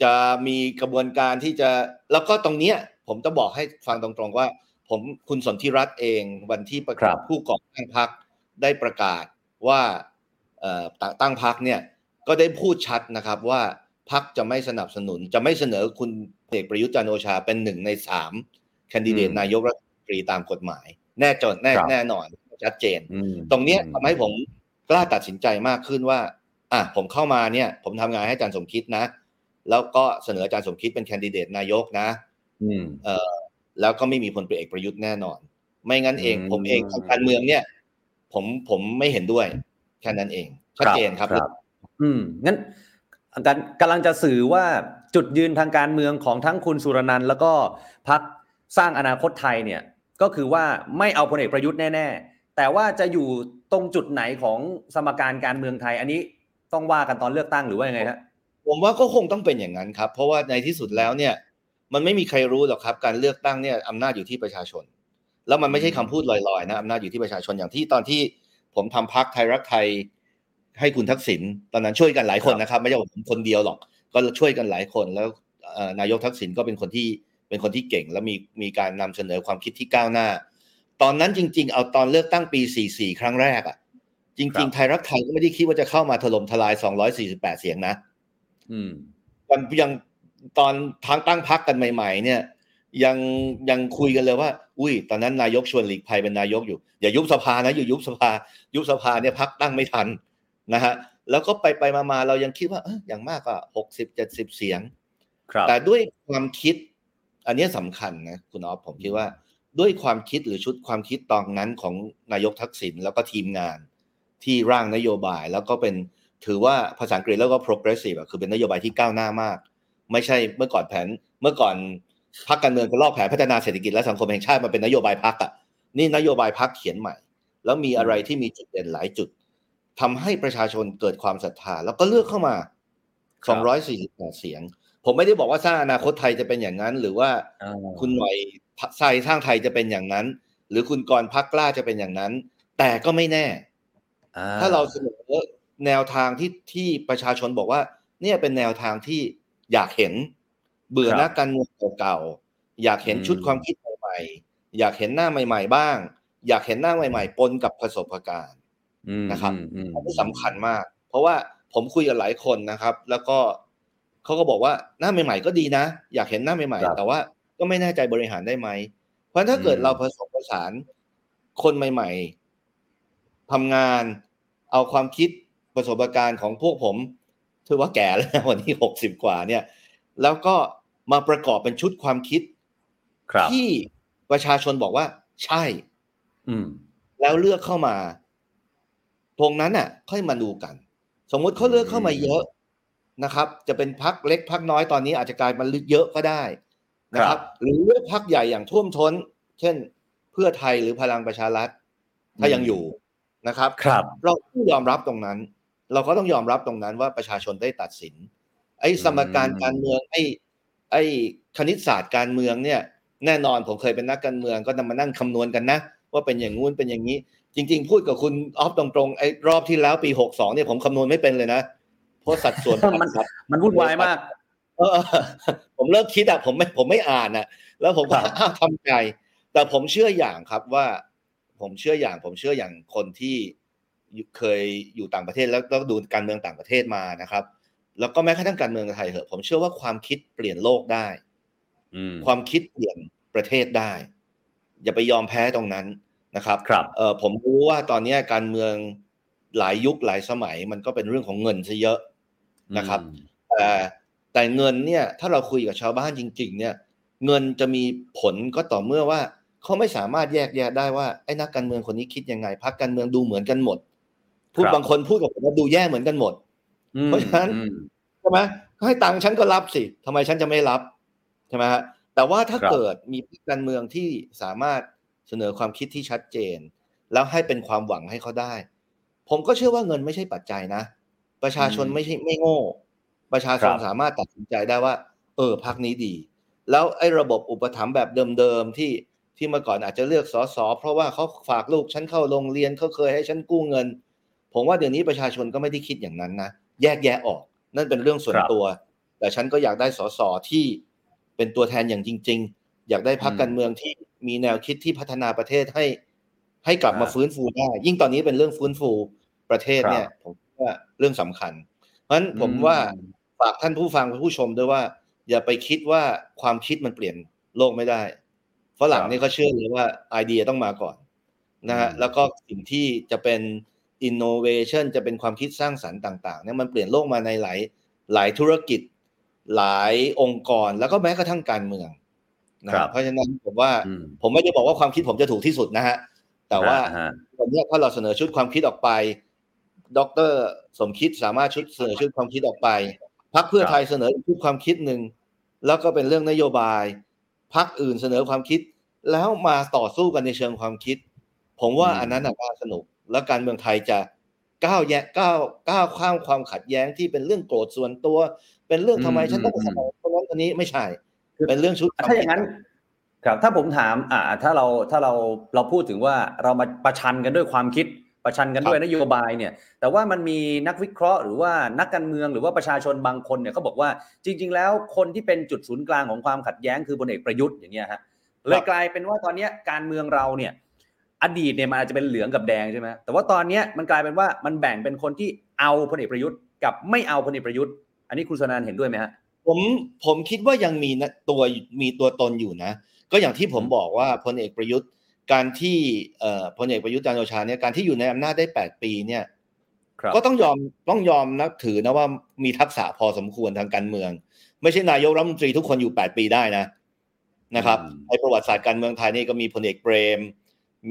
จะมีกระบวนการที่จะแล้วก็ตรงเนี้ย ผมจะบอกให้ฟังตรงๆว่า ผมคุณสนธิรัตน์เองวันที่ประครักาศบผู้ก่อตั้งพักได้ประกาศว่าเอ่อตั้งตั้งพักเนี่ยก็ได้พูดชัดนะครับว่าพักจะไม่สนับสนุนจะไม่เสนอคุณ เอกประยุทธ์จันทร์โอชาเป็นหนึ่งในสามแคนดิเดตอืมนายกรัฐมนตรีตามกฎหมาย แน่จนแน่ครับแน่นอนชัดเจนอืมตรงเนี้ยอืมทำให้ผมกล้าตัดสินใจมากขึ้นว่าอะผมเข้ามาเนี่ย ผมทำงานให้อาจารย์สมคิดนะ แล้วก็เสนออาจารย์สมคิดเป็นแคนดิเดตนายกนะอืมเอ่อแล้วก็ไม่มีพลเอกประยุทธ์แน่นอน ไม่งั้นเองอืมผมเองทางการเมืองเนี่ย ผมผมไม่เห็นด้วยแค่นั้นเองชัดเจนครับครับอืมงั้นการกำลังจะสื่อว่า จุดยืนทางการเมืองของทั้งคุณสุรนันท์แล้วก็พักสร้างอนาคตไทยเนี่ยก็คือว่าไม่เอาพลเอกประยุทธ์แน่ ๆ แต่ว่าจะอยู่ตรงจุดไหนของสมการการเมืองไทย อันนี้ต้องว่ากันตอนเลือกตั้งหรือว่ายังไงฮะผมว่าก็คงต้องเป็นอย่างนั้นครับ เพราะว่าในที่สุดแล้วเนี่ย มันไม่มีใครรู้หรอกครับ การเลือกตั้งเนี่ยอำนาจอยู่ที่ประชาชน แล้วมันไม่ใช่คำพูดลอยๆนะอำนาจอยู่ที่ประชาชนอย่างที่ตอนที่ผมทำพักไทยรักไทยให้คุณทักษิณตอนนั้นช่วยกันหลายคนนะครับ ไม่ใช่ผมคนเดียวหรอก ก็ช่วยกันหลายคนแล้วเอ่อนายกทักษิณก็เป็นคนที่เป็นคนที่เก่ง แล้วมีมีการนำเสนอความคิดที่ก้าวหน้า ตอนนั้นจริง ๆ เอาตอนเลือกตั้งปี 44 ครั้งแรกอะจครัริงบๆไทยรักไทยก็ไม่ได้คิดว่าจะเข้ามาถล่มทลาย 248 เสียงนะ อืมตอนยังตอนทางตั้งพักกันใหม่ ๆ เนี่ย ยังยังคุยกันเลยว่า อุ้ย ตอนนั้นนายกชวนหลีกภัยเป็นนายกอยู่อย่ายุบสภานะอยู่ยุบสภา ยุบสภาเนี่ยพักตั้งไม่ทันนะฮะ แล้วก็ไปไปมามาเรายังคิดว่าเอยอย่างมากก็หกสิบเจ็ดสิบเสียงครับแต่ด้วยความคิด อันเนี้ยสำคัญนะคุณออฟผมคิดว่า ด้วยความคิดหรือชุดความคิดตอนนั้นของนายกทักษิณแล้วก็ทีมงาน ที่ร่างนโยบายแล้วก็เป็นถือว่าภาษาอังกฤษแล้วก็ progressive อะคือเป็นนโยบายที่ก้าวหน้ามาก ไม่ใช่เมื่อก่อนแผนเมื่อก่อนพรรคการเมืองก็ลอกแผนพัฒนาเศรษฐกิจและสังคมแห่งชาติมาเป็นนโยบายพรรคอะนี่นโยบายพรรคเขียนใหม่ แล้วมีอะไรที่มีจุดเด่นหลายจุด ทำให้ประชาชนเกิดความศรัทธาแล้วก็เลือกเข้ามาครับ248 เสียง ผมไม่ได้บอกว่าสร้างอนาคตไทยจะเป็นอย่างนั้น หรือว่าอ่าคุณหน่อยไทยสร้างไทยจะเป็นอย่างนั้น หรือคุณกรณ์พักกล้าจะเป็นอย่างนั้น แต่ก็ไม่แน่อ่ถ้าเราเสนอแนวทางที่ที่ประชาชนบอกว่า เนี่ยเป็นแนวทางที่อยากเห็น เบื่อนักการเมืองเก่าๆอยากเห็นชุดความคิดใหม่ม่ๆอยากเห็นหน้าใหม่ ๆ บ้าง อยากเห็นหน้าใหม่ ๆ ปนกับประสบการณ์อืม นะครับอืมอืมอันนี้สำคัญมาก เพราะว่าผมคุยกับหลายคนนะครับ แล้วก็เขาก็บอกว่าหน้าใหม่ ๆ ก็ดีนะ อยากเห็นหน้าใหม่ ๆ แต่ว่าก็ไม่แน่ใจบริหารได้ไหม เพราะถ้าเกิดเราผสมผสานคนใหม่ ๆทำงาน เอาความคิดประสบการณ์ของพวกผมถือว่าแก่แล้วนะวันนี้หกสิบกว่าเนี่ย แล้วก็มาประกอบเป็นชุดความคิดครับที่ประชาชนบอกว่า ใช่ อืมแล้วเลือกเข้ามา ตรงนั้นน่ะ ค่อยมาดูกัน สมมุติเขาเลือกเข้ามาเยอะนะครับ จะเป็นพักเล็กพักน้อยตอนนี้อาจจะกลายมาเยอะก็ได้นะคครัรับบหรือเลือกพักใหญ่อย่างท่วมท้น เช่น เพื่อไทยหรือพลังประชารัฐถ้ายังอยู่นะครับครับเราต้องยอมรับตรงนั้น เราก็ต้องยอมรับตรงนั้นว่าประชาชนได้ตัดสิน ไอ้สมการการเมืองไอ้ไอ้คณิตศาสตร์การเมืองเนี่ย แน่นอนผมเคยเป็นนักการเมืองก็นำมานั่งคำนวณกันนะ ว่าเป็นอย่างงู้นเป็นอย่างนี้ จริง ๆ พูดกับคุณออฟตรงๆไอ้รอบที่แล้วปีหกสองเนี่ยผมคำนวณไม่เป็นเลยนะเพราะสัดส่วนมันมันวุ่นวายมากเออผมเลิกคิดอะผมไม่ผมไม่อ่านอะแล้วผมก็ครับอ้าวทำใจแต่ผมเชื่ออย่างครับว่า ผมเชื่ออย่าง ผมเชื่ออย่างคนที่อยู่เคยอยู่ต่างประเทศแล้วแล้วดูการเมืองต่างประเทศมานะครับ แล้วก็แม้กระทั่งการเมืองไทยเหอะผมเชื่อว่าความคิดเปลี่ยนโลกได้อืมความคิดเปลี่ยนประเทศได้ อย่าไปยอมแพ้ตรงนั้น นะครับครับเออผมรู้ว่าตอนนี้การเมืองหลายยุคหลายสมัยมันก็เป็นเรื่องของเงินซะเยอะนะครับแต่แต่เงินเนี่ยถ้าเราคุยกับชาวบ้านจริง ๆ เนี่ย เงินจะมีผลก็ต่อเมื่อว่าเขาไม่สามารถแยกแยะได้ว่าไอ้นักการเมืองคนนี้คิดยังไงพรรคการเมืองดูเหมือนกันหมด พูดครับบางคนพูดกับผมว่าดูแย่เหมือนกันหมดอืมเพราะฉะนั้นอืมใช่ไหมให้ตังค์ฉันก็รับสิทำไมฉันจะไม่รับใช่ไหมฮะแต่ว่าถ้าครับเกิดมีพรรคการเมืองที่สามารถ เสนอความคิดที่ชัดเจน แล้วให้เป็นความหวังให้เขาได้ ผมก็เชื่อว่าเงินไม่ใช่ปัจจัยนะ ประชาชนไม่ใช่ไม่โง่ ประชาชนครับสามารถตัดสินใจได้ว่า เออพักนี้ดี แล้วไอ้ระบบอุปถัมภ์แบบเดิมๆที่ที่เมื่อก่อนอาจจะเลือกสสเพราะว่าเขาฝากลูกฉันเข้าโรงเรียนเขาเคยให้ฉันกู้เงิน ผมว่าเดี๋ยวนี้ประชาชนก็ไม่ได้คิดอย่างนั้นนะแยกแยะออก นั่นเป็นเรื่องส่วนครับตัว แต่ฉันก็อยากได้สสที่เป็นตัวแทนอย่างจริง ๆ อยากได้พรรคอืมการเมืองที่ มีแนวคิดที่พัฒนาประเทศให้ให้กลับมาอ่าฟื้นฟูได้ ยิ่งตอนนี้เป็นเรื่องฟื้นฟูประเทศเนี่ยครับผมว่าเรื่องสำคัญ เพราะฉะนั้นผมว่าอืมฝากท่านผู้ฟังผู้ชมด้วยว่า อย่าไปคิดว่าความคิดมันเปลี่ยนโลกไม่ได้ฝรั่งครับนี่เขาเชื่อเลยว่าไอเดียต้องมาก่อนนะฮะอืมแล้วก็สิ่งที่จะเป็น innovation จะเป็นความคิดสร้างสรรค์ต่างๆเนี่ยมันเปลี่ยนโลกมาในหลายหลายธุรกิจ หลายองค์กรแล้วก็แม้กระทั่งการเมือง นะฮะครับเพราะฉะนั้นผมว่าอืมผมไม่ได้บอกว่าความคิดผมจะถูกที่สุดนะฮะแต่ว่าอ่ฮะวันเนี้ยถ้าเราเสนอชุดความคิดออกไป ดร สมคิดสามารถชุดเสนอชุดความคิดออกไปพักเพื่อไทยเสนออีกชุดความคิดหนึ่งแล้วก็เป็นเรื่องนโยบายพักอื่นเสนอความคิด แล้วมาต่อสู้กันในเชิงความคิด ผมว่าอืมอันนั้นน่ะน่าสนุก แล้วการเมืองไทยจะก้าวแยกก้าวก้าวข้ามความขัดแย้งที่เป็นเรื่องโกรธส่วนตัว เป็นเรื่องทำไมฉันต้องไปเสนอคนนั้นคนนี้ไม่ใช่ เป็นเรื่องชุดควมถ้าอคิดย่างนั้นครับถ้าผมถามอ่าถ้าเราถ้าเราเราพูดถึงว่าเรามาประชันกันด้วยความคิดประชันกันด้วยนโยบายเนี่ย แต่ว่ามันมีนักวิเคราะห์หรือว่านักการเมืองหรือว่าประชาชนบางคนเนี่ยเขาบอกว่าจริง ๆ แล้วคนที่เป็นจุดศูนย์กลางของความขัดแย้งคือพลเอกประยุทธ์อย่างเงี้ยฮะเลยกลายเป็นว่าตอนเนี้ยการเมืองเราเนี่ยอดีตเนี่ยมันอาจจะเป็นเหลืองกับแดงใช่ไหมแต่ว่าตอนเนี้ยมันกลายเป็นว่ามันแบ่งเป็นคนที่เอาพลเอกประยุทธ์กับไม่เอาพลเอกประยุทธ์ อันนี้คุณสนานเห็นด้วยไหมฮะ ผมผมคิดว่ายังมีนะตัวมีตัวตนอยู่นะ ก็อย่างที่ผมบอกว่าพลเอกประยุทธ์การที่เอ่อพลเอกประยุทธ์จันทร์โอชาเนี่ยการที่อยู่ในอำนาจได้แปดปีเนี่ยครับก็ต้องยอมต้องยอมนับถือนะว่ามีทักษะพอสมควรทางการเมือง ไม่ใช่นายกรัฐมนตรีทุกคนอยู่แปดปีได้นะนะครับอืมในประวัติศาสตร์การเมืองไทยนี่ก็มีพลเอกเปรม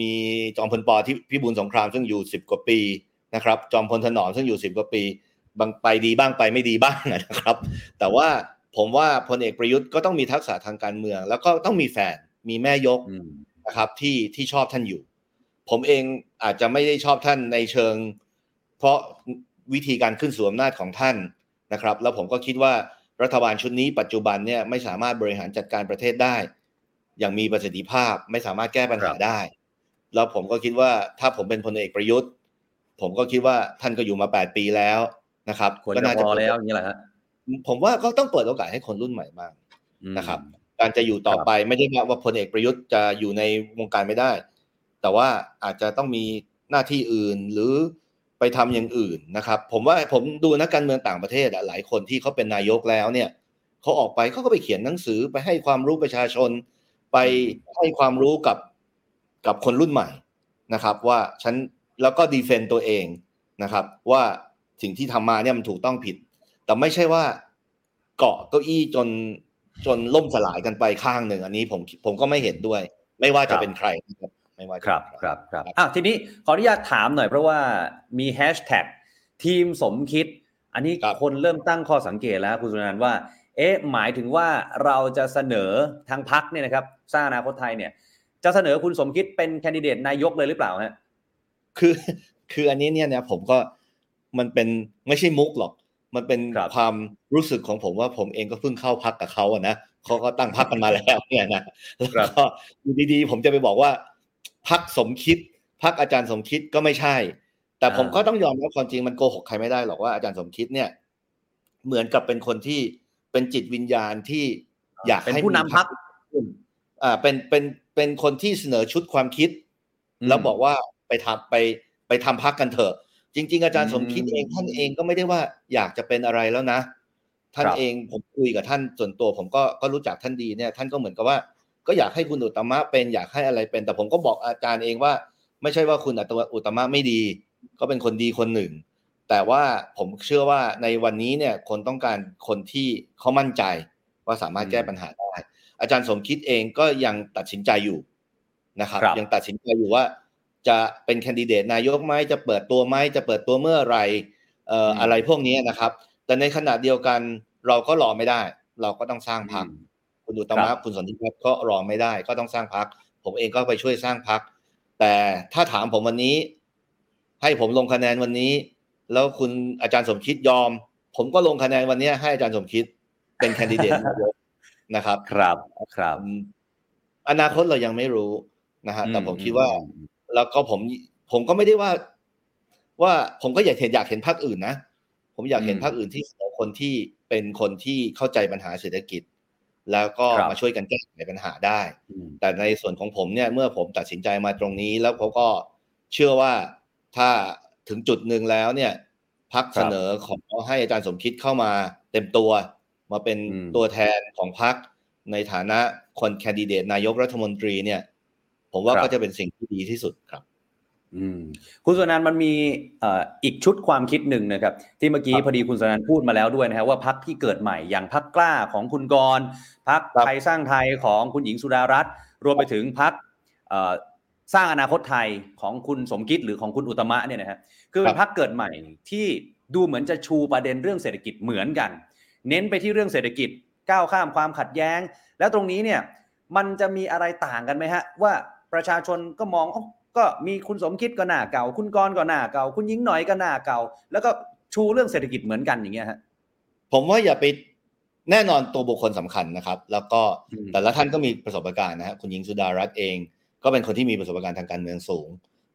มีจอมพลปอที่พิบูลสงครามซึ่งอยู่สิบกว่าปีนะครับ จอมพลถนอมซึ่งอยู่สิบกว่าปี บางไปดีบ้างไปไม่ดีบ้างนะครับ แต่ว่าผมว่าพลเอกประยุทธ์ก็ต้องมีทักษะทางการเมือง แล้วก็ต้องมีแฟนมีแม่ยกอืมนะครับที่ที่ชอบท่านอยู่ ผมเองอาจจะไม่ได้ชอบท่านในเชิง เพราะวิธีการขึ้นสู่อำนาจของท่านนะครับ แล้วผมก็คิดว่ารัฐบาลชุดนี้ปัจจุบันเนี่ยไม่สามารถบริหารจัดการประเทศได้ อย่างมีประสิทธิภาพไม่สามารถแก้ปัญหาครับได้ แล้วผมก็คิดว่าถ้าผมเป็นพลเอกประยุทธ์ ผมก็คิดว่าท่านก็อยู่มาแปดปีแล้ว นะครับควรก็จะน่าพจะอแล้วอย่างนี้แหละฮะผมว่าก็ต้องเปิดโอกาสให้คนรุ่นใหม่บ้างอืมนะครับ การจะอยู่ต่อไปไม่ได้ว่าพลเอกประยุทธ์จะอยู่ในวงการไม่ได้ แต่ว่าอาจจะต้องมีหน้าที่อื่นหรือไปทำอย่างอื่นนะครับ ผมว่าผมดูนักการเมืองต่างประเทศหลายคนที่เขาเป็นนายกแล้วเนี่ยเขาออกไปเขาก็ไปเขียนหนังสือไปให้ความรู้ประชาชน ไปให้ความรู้กับกับคนรุ่นใหม่นะครับ ว่าฉันแล้วก็ดีเฟนต์ตัวเองนะครับ ว่า สิ่งที่ทำมาเนี่ยมันถูกต้องผิด แต่ไม่ใช่ว่าเกาะเก้าอี้จนจนล่มสลายกันไปข้างหนึ่งอันนี้ผมผมก็ไม่เห็นด้วย ไม่ว่าจะเป็นใครนะครับไม่ว่าครับครับครับอะทีนี้ขออนุญาตถามหน่อยเพราะว่ามีแฮชแท็กทีมสมคิด อันนี้คนเริ่มตั้งข้อสังเกตแล้วคุณสุนันท์ว่า เอ๊ะหมายถึงว่าเราจะเสนอทางพักเนี่ยนะครับสร้างอนาคตไทยเนี่ย จะเสนอคุณสมคิดเป็นแคนดิเดตนายกเลยหรือเปล่าฮะคือคืออันนี้เนี่ยนะผมก็ มันเป็นไม่ใช่มุกหรอก มันเป็นความรู้สึกของผมว่าผมเองก็เพิ่งเข้าพักกับเขาอะนะเขาก็ตั้งพักกันมาแล้วเนี่ยนะแล้วก็ดีๆ ผมจะไปบอกว่า พักสมคิด พักอาจารย์สมคิดก็ไม่ใช่ แต่ผมก็ต้องยอมรับความจริงมันโกหกใครไม่ได้หรอกว่าอาจารย์สมคิดเนี่ย เหมือนกับเป็นคนที่เป็นจิตวิญญาณที่อยากให้ผู้นำพักอ่าเป็นเป็นเป็นคนที่เสนอชุดความคิด แล้วบอกว่าไปทำไปไปทำพักกันเถอะ จริง ๆ อาจารย์สมคิดเองท่านเองก็ไม่ได้ว่าอยากจะเป็นอะไรแล้วนะ ท่านเองผมคุยกับท่านส่วนตัว ผมก็ก็รู้จักท่านดีเนี่ยท่านก็เหมือนกับว่า ก็อยากให้คุณอุตมะเป็นอยากให้อะไรเป็น แต่ผมก็บอกอาจารย์เองว่า ไม่ใช่ว่าคุณอุตมะไม่ดี ก็เป็นคนดีคนหนึ่ง แต่ว่าผมเชื่อว่าในวันนี้เนี่ยคนต้องการคนที่เขามั่นใจว่าสามารถแก้ปัญหาได้ อาจารย์สมคิดเองก็ยังตัดสินใจอยู่นะครับ ยังตัดสินใจอยู่ว่า จะเป็นแคนดิเดตนายกไหมจะเปิดตัวไหมจะเปิดตัวเมื่อไรเอ่ออะไรพวกนี้นะครับ แต่ในขณะเดียวกันเราก็รอไม่ได้ เราก็ต้องสร้างพรรคคุณอุตมะคุณสนธิพัฒน์ก็รอไม่ได้ ก็ต้องสร้างพักผมเองก็ไปช่วยสร้างพักแต่ถ้าถามผมวันนี้ ให้ผมลงคะแนนวันนี้ แล้วคุณอาจารย์สมคิดยอม ผมก็ลงคะแนนวันนี้ให้อาจารย์สมคิดเป็นแคนดิเดตนายกนะครับ ครับครับ อนาคตเรายังไม่รู้นะฮะแต่ผมคิดว่า แล้วก็ผมผมก็ไม่ได้ว่า ว่าผมก็อยากเห็นอยากเห็นพรรคอื่นนะผมอยากเห็นพรรคอื่นที่เสนอคนที่เป็นคนที่เข้าใจปัญหาเศรษฐกิจ แล้วก็มาช่วยกันแก้ไขปัญหาได้ แต่ในส่วนของผมเนี่ยเมื่อผมตัดสินใจมาตรงนี้ แล้วเขาก็เชื่อว่าถ้าถึงจุดหนึ่งแล้วเนี่ยพักเสนอขอให้อาจารย์สมคิดเข้ามาเต็มตัว มาเป็นตัวแทนของพักในฐานะคนแคนดิเดตนายกรัฐมนตรีเนี่ย ผมว่าก็จะเป็นสิ่งที่ดีที่สุดครับคุณสุนันมันมีอีกชุดความคิดหนึ่งนะครับ ที่เมื่อกี้พอดีคุณสุนันพูดมาแล้วด้วยนะครับว่าพักที่เกิดใหม่อย่างพักกล้าของคุณกรพักไทยสร้างไทยของคุณหญิงสุดารัตน์รวมไปถึงพักสร้างอนาคตไทยของคุณสมคิดหรือของคุณอุตมะเนี่ยนะฮะคือเป็นพักเกิดใหม่ที่ดูเหมือนจะชูประเด็นเรื่องเศรษฐกิจเหมือนกัน เน้นไปที่เรื่องเศรษฐกิจก้าวข้ามความขัดแย้ง แล้วตรงนี้เนี่ยมันจะมีอะไรต่างกันไหมฮะว่า ประชาชนก็มองก็มีคุณสมคิดก็หน้าเก่า คุณกรก็หน้าเก่า คุณยิ่งหน่อยก็หน้าเก่า แล้วก็ชูเรื่องเศรษฐกิจเหมือนกันอย่างเงี้ยฮะผมว่าอย่าไปแน่นอนตัวบุคคลสำคัญนะครับ แล้วก็แต่ละท่านก็มีประสบการณ์นะฮะคุณยิงสุดารัตน์เอง ก็เป็นคนที่มีประสบการณ์ทางการเมืองสูง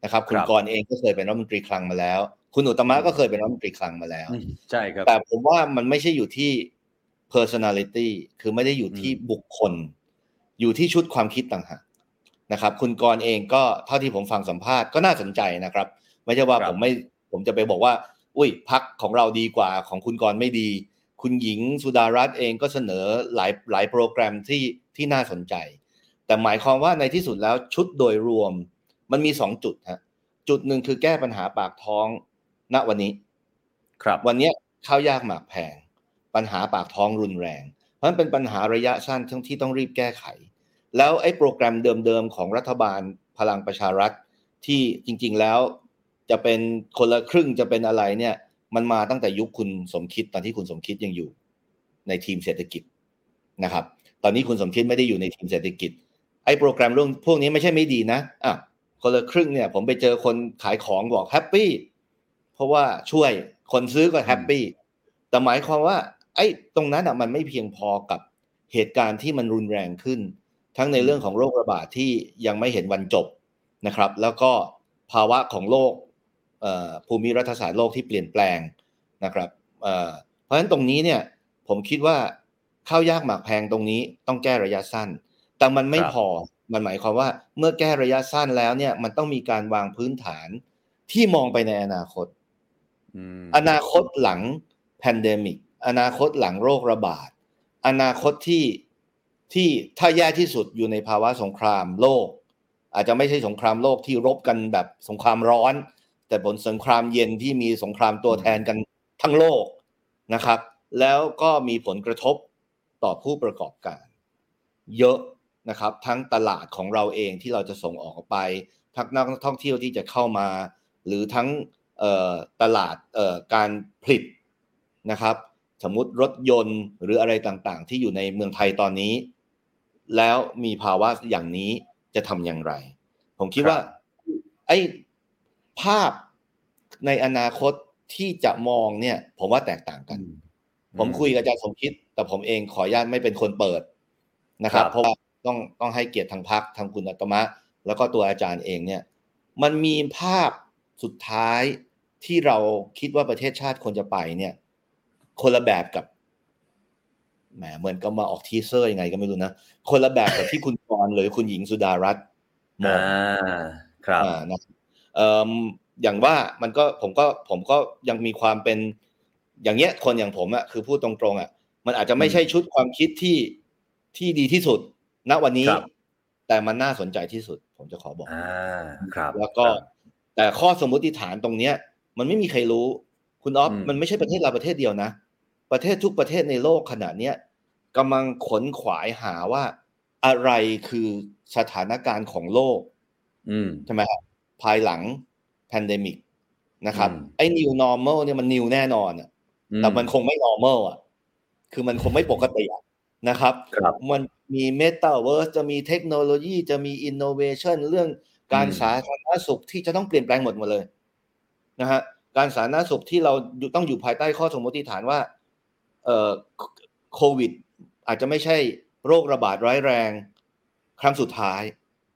นะครับ คุณกรเองก็เคยเป็นรัฐมนตรีคลังมาแล้ว คุณอุตมะก็เคยเป็นรัฐมนตรีคลังมาแล้วใช่ครับ แต่ผมว่ามันไม่ใช่อยู่ที่ personality คือไม่ได้อยู่ที่บุคคล อยู่ที่ชุดความคิดต่างหาก นะครับ คุณกรเองก็เท่าที่ผมฟังสัมภาษณ์ก็น่าสนใจนะครับ ไม่ใช่ว่าผมไม่ผมจะไปบอกว่า อุ้ยพักของเราดีกว่าของคุณกรไม่ดี คุณหญิงสุดารัตน์เองก็เสนอหลายหลายโปรแกรมที่ที่น่าสนใจ แต่หมายความว่าในที่สุดแล้วชุดโดยรวมมันมีสองจุดฮะจุดหนึ่งคือแก้ปัญหาปากท้องณวันนี้ ครับ วันนี้ข้าวยากหมากแพง ปัญหาปากท้องรุนแรง เพราะฉะนั้นเป็นปัญหาระยะสั้นที่ต้องรีบแก้ไข แล้วไอ้โปรแกรมเดิมๆของรัฐบาลพลังประชารัฐที่จริง ๆแล้วจะเป็นคนละครึ่งจะเป็นอะไรเนี่ย มันมาตั้งแต่ยุคคุณสมคิดตอนที่คุณสมคิดยังอยู่ในทีมเศรษฐกิจนะครับ ตอนนี้คุณสมคิดไม่ได้อยู่ในทีมเศรษฐกิจไอ้โปรแกรมเรื่องพวกนี้ไม่ใช่ไม่ดีนะอะคนละครึ่งเนี่ย ผมไปเจอคนขายของบอก happy เพราะว่าช่วยคนซื้อก็ happy แต่หมายความว่า ไอ้ตรงนั้นอะมันไม่เพียงพอกับเหตุการณ์ที่มันรุนแรงขึ้น ทั้งในเรื่องของโรคระบาดที่ยังไม่เห็นวันจบนะครับ แล้วก็ภาวะของโลกภูมิรัฐศาสตร์โลกที่เปลี่ยนแปลงนะครับเพราะฉะนั้นตรงนี้เนี่ยผมคิดว่าข้าวยากหมากแพงตรงนี้ต้องแก้ระยะสั้น แต่มันไม่พอมันหมายความว่าเมื่อแก้ระยะสั้นแล้วเนี่ยมันต้องมีการวางพื้นฐานที่มองไปในอนาคตอนาคตหลัง pandemicอนาคตหลังโรคระบาด อนาคตที่ ที่ถ้าแย่ที่สุดอยู่ในภาวะสงครามโลก อาจจะไม่ใช่สงครามโลกที่รบกันแบบสงครามร้อน แต่บนสงครามเย็นที่มีสงครามตัวแทนกันทั้งโลกนะครับ แล้วก็มีผลกระทบต่อผู้ประกอบการ เยอะนะครับ ทั้งตลาดของเราเองที่เราจะส่งออกไป ทักนักท่องเที่ยวที่จะเข้ามา หรือทั้งตลาดการผลิตนะครับ สมมติรถยนต์หรืออะไรต่างๆ ที่อยู่ในเมืองไทยตอนนี้ แล้วมีภาวะอย่างนี้จะทำอย่างไร ผมคิดว่า ไอ้ภาพในอนาคตที่จะมองเนี่ย ผมว่าแตกต่างกัน ผมคุยกับอาจารย์สมคิด แต่ผมเองขออนุญาตไม่เป็นคนเปิดนะครับ เพราะว่าต้องต้องให้เกียรติทางพักทางคุณอัตมะ แล้วก็ตัวอาจารย์เองเนี่ย มันมีภาพสุดท้ายที่เราคิดว่าประเทศชาติควรจะไปเนี่ย คนละแบบกับ แหมเหมือนก็มาออกทีเซอร์ยังไงก็ไม่รู้นะ คนละแบบกับที่คุณกรหรือคุณหญิงสุดารัตน์มองครับนะเอ่ออย่างว่ามันก็ผมก็ผมก็ยังมีความเป็นอย่างเงี้ยคนอย่างผมอะคือพูดตรงๆอะมันอาจจะไม่ใช่ชุดความคิดที่ที่ดีที่สุด ณวันนี้ แต่มันน่าสนใจที่สุด ผมจะขอบอกอ่าครับ แล้วก็แต่ข้อสมมติฐานตรงเนี้ย มันไม่มีใครรู้ คุณออฟมันไม่ใช่ประเทศเราประเทศเดียวนะ ประเทศทุกประเทศในโลกขณะเนี้ยกำลังขวนขวายหาว่าอะไรคือสถานการณ์ของโลกใช่ไหมครับภายหลัง pandemic นะครับไอ้ new normal เนี่ยมัน new แน่นอนอะแต่มันคงไม่ normal อะ คือมันคงไม่ปกตินะครับครับมันมี metaverse จะมีเทคโนโลยีจะมี innovation เรื่องการสาธารณสุขที่จะต้องเปลี่ยนแปลงหมดหมดเลยนะฮะการสาธารณสุขที่เราต้องอยู่ภายใต้ข้อสมมติฐานว่าเอ่อ โควิด อาจจะไม่ใช่โรคระบาดร้ายแรง ครั้งสุดท้าย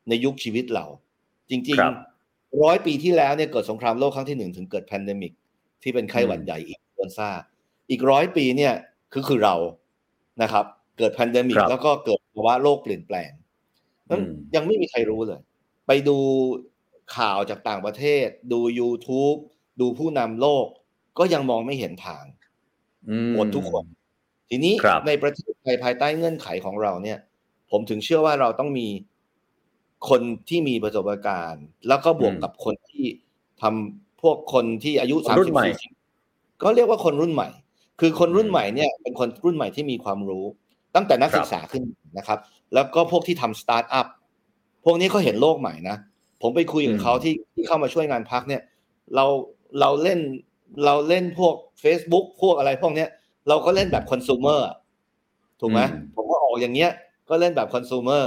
ในยุคชีวิตเรา จริงๆร้อยปีที่แล้วเนี่ยเกิดสงครามโลกครั้งที่หนึ่งถึงเกิด pandemic ที่เป็นไข้หวัดใหญ่ influenza อีกร้อยปีเนี่ยคือคือเรานะครับ เกิด pandemic แล้วก็เกิดภาวะโลกเปลี่ยนแปลงนั้นยังไม่มีใครรู้เลย ไปดูข่าวจากต่างประเทศ ดู YouTube ดูผู้นำโลก ก็ยังมองไม่เห็นทาง หมดทุกคน ทีนี้ในประเทศไทยภายใต้เงื่อนไขของเราเนี่ย ผมถึงเชื่อว่าเราต้องมีคนที่มีประสบการณ์ แล้วก็บวกกับคนที่ทำพวกคนที่อายุสามสิบสี่สิบก็เรียกว่าคนรุ่นใหม่ คือคนรุ่นใหม่เนี่ย เป็นคนรุ่นใหม่ที่มีความรู้ ตั้งแต่นักศึกษาขึ้นนะครับ แล้วก็พวกที่ทำสตาร์ทอัพพวกนี้เขาเห็นโลกใหม่นะ ผมไปคุยกับเขาที่ที่เข้ามาช่วยงานพักเนี่ย เราเราเล่น เราเล่นพวก Facebook พวกอะไรพวกเนี้ย เราก็เล่นแบบคอน sumer ถูกไหมผมก็ออกอย่างเงี้ย ก็เล่นแบบคอน sumer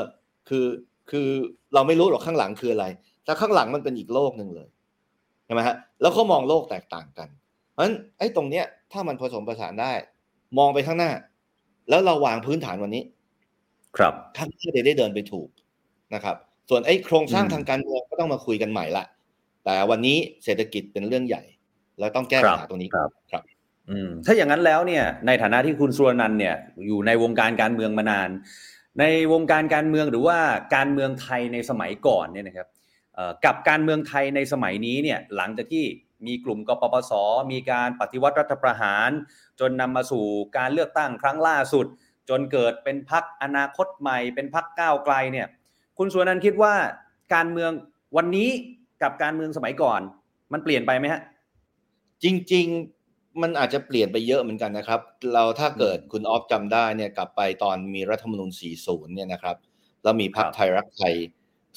คือคือเราไม่รู้หรอกข้างหลังคืออะไร แต่ข้างหลังมันเป็นอีกโลกหนึ่งเลยใช่ไหมฮะแล้วเขามองโลกแตกต่างกัน เพราะฉะนั้นไอ้ตรงเนี้ยถ้ามันผสมผสานได้ มองไปข้างหน้า แล้วเราวางพื้นฐานวันนี้ ครับข้างหน้าจะได้เดินไปถูกนะครับ ส่วนไอ้โครงสร้างทางการเมืองก็ต้องมาคุยกันใหม่ละแต่วันนี้เศรษฐกิจเป็นเรื่องใหญ่ แล้วต้องแก้ปัญหาตรงนี้ครับครับอืมถ้าอย่างนั้นแล้วเนี่ย ในฐานะที่คุณสุรนันเนี่ยอยู่ในวงการการเมืองมานาน ในวงการการเมืองหรือว่าการเมืองไทยในสมัยก่อนเนี่ยนะครับกับการเมืองไทยในสมัยนี้เนี่ยหลังจากที่มีกลุ่มกปปส มีการปฏิวัติรัฐประหาร จนนำมาสู่การเลือกตั้งครั้งล่าสุด จนเกิดเป็นพักอนาคตใหม่ เป็นพักก้าวไกลเนี่ย คุณสุวรรณคิดว่าการเมืองวันนี้กับการเมืองสมัยก่อน มันเปลี่ยนไปไหมฮะ จริง ๆ มันอาจจะเปลี่ยนไปเยอะเหมือนกันนะครับ เราถ้าเกิดคุณออฟจำได้เนี่ยกลับไปตอนมีรัฐธรรมนูญ 40 เนี่ยนะครับ แล้วมีพรรคไทยรักไทย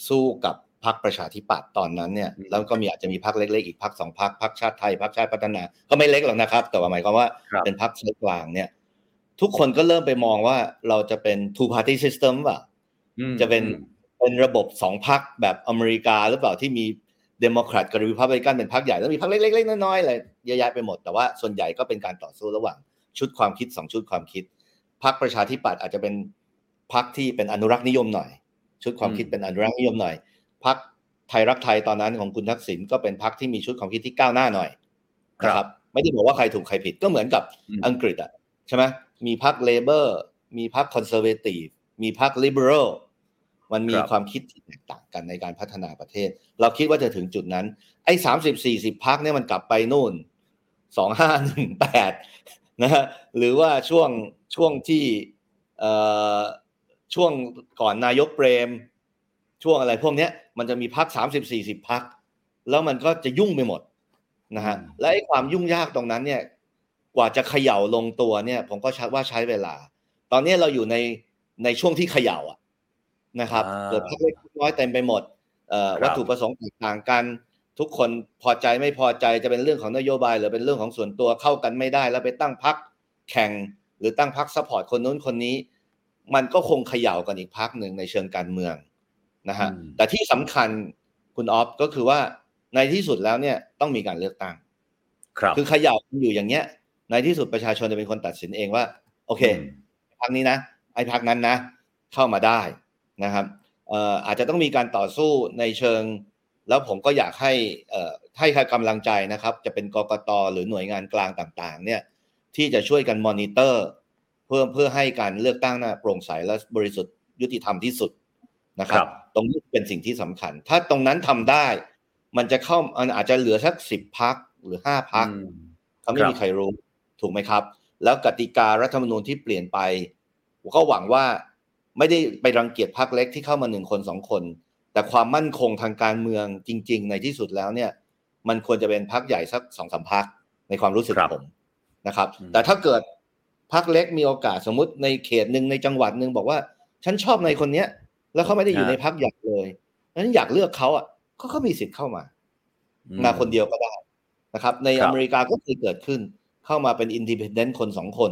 สู้กับพรรคประชาธิปัตย์ตอนนั้นเนี่ยแล้วก็มีอาจจะมีพรรคเล็กๆอีกพรรคสองพรรคพรรคชาติไทยพรรคชาติพัฒนา ก็ไม่เล็กหรอกนะครับ แต่ว่าหมายความว่าเป็นพรรคไซกลางเนี่ย ทุกคนก็เริ่มไปมองว่าเราจะเป็น two party system ป่ะจะเป็นเป็นระบบสองพักแบบอเมริกาหรือเปล่าที่มีเดโมแครตกับรีพับลิกันเป็นพักใหญ่แล้วมีพรรคเล็กๆน้อยๆอะไร เยอะแยะไปหมด แต่ว่าส่วนใหญ่ก็เป็นการต่อสู้ระหว่างชุดความคิดสองชุดความคิดพรรคประชาธิปัตย์อาจจะเป็นพรรคที่เป็นอนุรักษ์นิยมหน่อย ชุดความคิดเป็นอนุรักษ์นิยมหน่อยพรรคไทยรักไทยตอนนั้นของคุณทักษิณก็เป็นพรรคที่มีชุดความคิดที่ก้าวหน้าหน่อยนะครับไม่ได้บอกว่าใครถูกใครผิดก็เหมือนกับอังกฤษอะใช่ไหมมีพรรค Labour มีพรรค Conservative มีพรรค Liberalมันมีครับความคิดที่แตกต่างกันในการพัฒนาประเทศ เราคิดว่าจะถึงจุดนั้น ไอ้สามสิบสี่สิบพักเนี่ยมันกลับไปนู่น สองห้าหนึ่งแปดนะฮะหรือว่าช่วงช่วงที่เอ่อช่วงก่อนนายกเปรม ช่วงอะไรพวกเนี้ยมันจะมีพักสามสิบสี่สิบพัก แล้วมันก็จะยุ่งไปหมดนะฮะอืมและไอ้ความยุ่งยากตรงนั้นเนี่ยกว่าจะเขย่าลงตัวเนี่ย ผมก็ชัดว่าใช้เวลา ตอนนี้เราอยู่ในในช่วงที่เขย่าอะนะครับอ่าเกิดพรรคเล็กพรรคน้อยเต็มไปหมดเอ่อครับวัตถุประสงค์แตกต่างกัน ทุกคนพอใจไม่พอใจจะเป็นเรื่องของนโยบาย หรือเป็นเรื่องของส่วนตัวเข้ากันไม่ได้ แล้วไปตั้งพรรคแข่ง หรือตั้งพรรค support คนนู้นคนนี้ มันก็คงเขย่ากันอีกพักหนึ่งในเชิงการเมืองนะฮะอืมแต่ที่สำคัญคุณออฟก็คือว่าในที่สุดแล้วเนี่ยต้องมีการเลือกตั้ง ครับ คือเขย่าอยู่อย่างเงี้ย ในที่สุดประชาชนจะเป็นคนตัดสินเองว่า โอเคอืมพักนี้นะไอ้พักนั้นนะ เข้ามาได้นะครับเอ่ออาจจะต้องมีการต่อสู้ในเชิง แล้วผมก็อยากให้เอ่อให้กำลังใจนะครับ จะเป็นกกตหรือหน่วยงานกลางต่างๆ เนี่ยที่จะช่วยกันมอนิเตอร์ เพื่อเพื่อให้การเลือกตั้งน่ะโปร่งใสและบริสุทธิ์ยุติธรรมที่สุดนะครัครับบตรงนี้เป็นสิ่งที่สำคัญ ถ้าตรงนั้นทำได้ มันจะเข้ามันอาจจะเหลือสักสิบพักหรือห้าพักอืมเขาไม่ครับมีใครรู้ถูกไหมครับ แล้วกติการัฐธรรมนูญที่เปลี่ยนไปผมก็หวังว่าไม่ได้ไปรังเกียจพรรคเล็กที่เข้ามาหนึ่งคนสองคน แต่ความมั่นคงทางการเมืองจริง ๆ ในที่สุดแล้วเนี่ย มันควรจะเป็นพรรคใหญ่สักสองสามพรรคในความรู้สึกครับผมนะครับอืมแต่ถ้าเกิดพรรคเล็กมีโอกาสสมมติในเขตหนึ่งในจังหวัดหนึ่งบอกว่า ฉันชอบในคนเนี้ย แล้วเขาไม่ได้อยู่ในพรรคใหญ่เลยนั้นอยากเลือกเขาอะก็เขามีสิทธิ์เข้ามา มาคนเดียวก็ได้นะครับ ในครับอเมริกาก็เคยเกิดขึ้นเข้ามาเป็นอินดิพ n เดนต์คนสองคน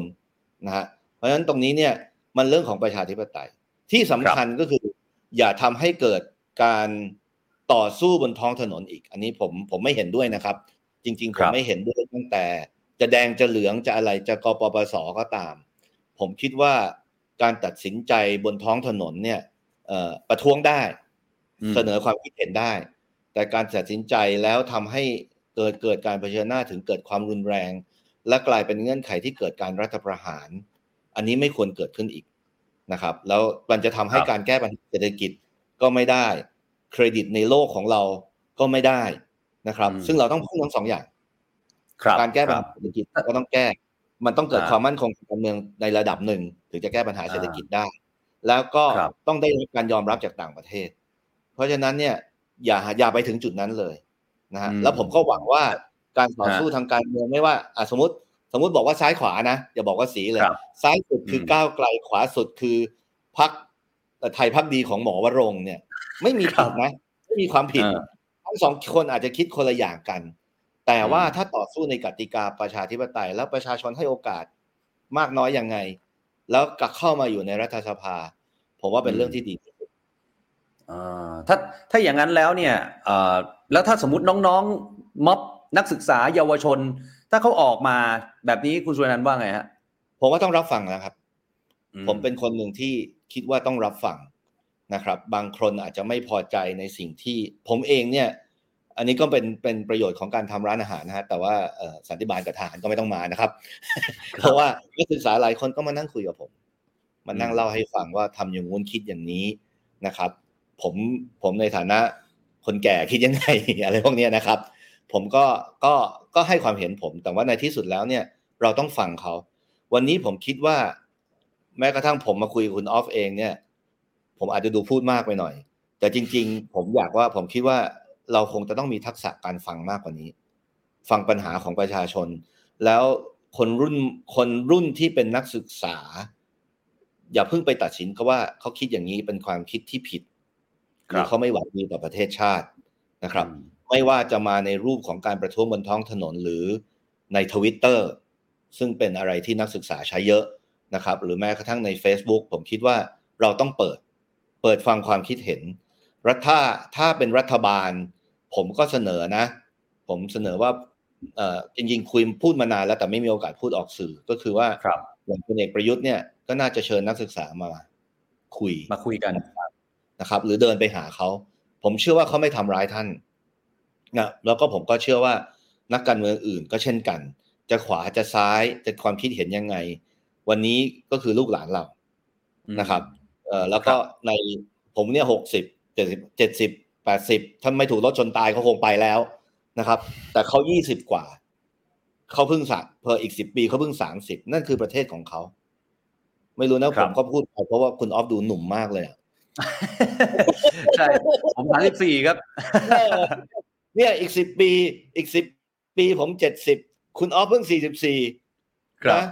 นะฮะเพราะฉะนั้นตรงนี้เนี่ยมันเรื่องของประชาธิปไตยที่สำคัญก็คือ อย่าทำให้เกิด การต่อสู้บนท้องถนนอีก อันนี้ผมผมไม่เห็นด้วยนะครับ จริง ๆผครัมบไม่เห็นด้วยตั้งแต่ จะแดงจะเหลืองจะอะไรจะกปปสก็ตาม ผมคิดว่าการตัดสินใจบนท้องถนนเนี่ยเอ่อประท้วงได้อืมเสนอความคิดเห็นได้ แต่การตัดสินใจแล้วทำให้เกิดเกิดการเผชิญหน้าถึงเกิดความรุนแรง และกลายเป็นเงื่อนไขที่เกิดการรัฐประหาร อันนี้ไม่ควรเกิดขึ้นอีกนะครับ แล้วมันจะทำให้ครับการแก้ปัญหาเศรษฐกิจ ก็ไม่ได้ เครดิตในโลกของเราก็ไม่ได้นะครับอืมซึ่งเราต้องพึ่งทั้งสองอย่างครับการแก้ปัญคหารับเศรษฐกิจก็ต้องแก้ มันต้องเกิดอ่าความมั่นคงทางการเมืองในระดับหนึ่ง ถึงจะแก้ปัญหาอ่าเศรษฐกิจได้ แล้วก็ครับต้องได้รับการยอมรับจากต่างประเทศ เพราะฉะนั้นเนี่ยอย่าอย่าไปถึงจุดนั้นเลยนะฮะอืมแล้วผมก็หวังว่าการต่อฮะสู้ทางการเมืองไม่ว่าอะสมมติสมมติบอกว่าซ้ายขวานะอย่าบอกว่าสีเลยครับซ้ายสุดคืออมก้าวไกลขวาสุดคือพัก ไทยพักดีของหมอวรงค์เนี่ย ไม่มีผิดนะไม่มีความผิดอ่าทั้งสองคนอาจจะคิดคนละอย่างกัน แต่ว่าอืมถ้าต่อสู้ในกติกาประชาธิปไตย แล้วประชาชนให้โอกาสมากน้อยยังไง แล้วกลับเข้ามาอยู่ในรัฐสภา ผมว่าเป็นเรื่องที่ดีที่สุดอ่าถ้าถ้าอย่างนั้นแล้วเนี่ยเอ่อแล้วถ้าสมมติน้องๆม็อบนักศึกษาเยาวชน ถ้าเขาออกมาแบบนี้คุณสุวรรณันท์ว่าไงฮะผมว่าต้องรับฟังนะครับอืผมเป็นคนหนึ่งที่ คิดว่าต้องรับฟังนะครับ บางคนอาจจะไม่พอใจในสิ่งที่ผมเองเนี่ย อันนี้ก็เป็นเป็นประโยชน์ของการทำร้านอาหารนะฮะแต่ว่าสันติบาลกับทหารก็ไม่ต้องมานะครับ เพราะว่านักศึกษาหลายคนก็มานั่งคุยกับผมมานั่งเล่าให้ฟังว่าทำอย่างงู้นคิดอย่างนี้นะครับ ผมผมในฐานะคนแก่คิดยังไงอะไรพวกนี้นะครับ ผมก็ก็ก็ให้ความเห็นผม แต่ว่าในที่สุดแล้วเนี่ย เราต้องฟังเขา วันนี้ผมคิดว่า แม้กระทั่งผมมาคุยกับคุณออฟเองเนี่ย ผมอาจจะดูพูดมากไปหน่อย แต่จริง ๆ ผมอยากว่าผมคิดว่าเราคงจะต้องมีทักษะการฟังมากกว่านี้ ฟังปัญหาของประชาชน แล้วคนรุ่นคนรุ่นที่เป็นนักศึกษา อย่าเพิ่งไปตัดสินเขาว่าเขาคิดอย่างนี้เป็นความคิดที่ผิดหรือเขาไม่หวังดีต่อประเทศชาตินะครับอืมไม่ว่าจะมาในรูปของการประท้วงบนท้องถนนหรือในทวิตเตอร์ซึ่งเป็นอะไรที่นักศึกษาใช้เยอะ นะครับหรือแม้กระทั่งใน Facebook ผมคิดว่าเราต้องเปิด เปิดฟังความคิดเห็น รัฐถ้าถ้าเป็นรัฐบาล ผมก็เสนอนะ ผมเสนอว่าเอ่อจริงๆคุยพูดมานานแล้วแต่ไม่มีโอกาสพูดออกสื่อก็คือว่าครับอย่างพลเอกประยุทธ์เนี่ยก็น่าจะเชิญนักศึกษามาคุยมาคุยกันนะครับ หรือเดินไปหาเขาผมเชื่อว่าเขาไม่ทำร้ายท่านนะแล้วก็ผมก็เชื่อว่านักการเมืองอื่นก็เช่นกัน จะขวาจะซ้ายจะความคิดเห็นยังไง วันนี้ก็คือลูกหลานเรานะครับ เอ่อแล้วก็ในผมเนี่ยหกสิบเจ็ดสิบเจ็ดสิบแปดสิบถ้าไม่ถูกรถชนตายเขาคงไปแล้วนะครับ แต่เขายี่สิบกว่าเขาเพิ่งสักเพออีกสิบปีเขาเพิ่งสามสิบนั่นคือประเทศของเขาไม่รู้นะผมก็พูดไปเพราะว่าคุณออฟดูหนุ่มมากเลยอะใช่ผมสามสิบสี่ครับเนี่ยอีกสิบปี อีกสิบปีผมเจ็ดสิบคุณออฟเพิ่งสี่สิบสี่ครับนะ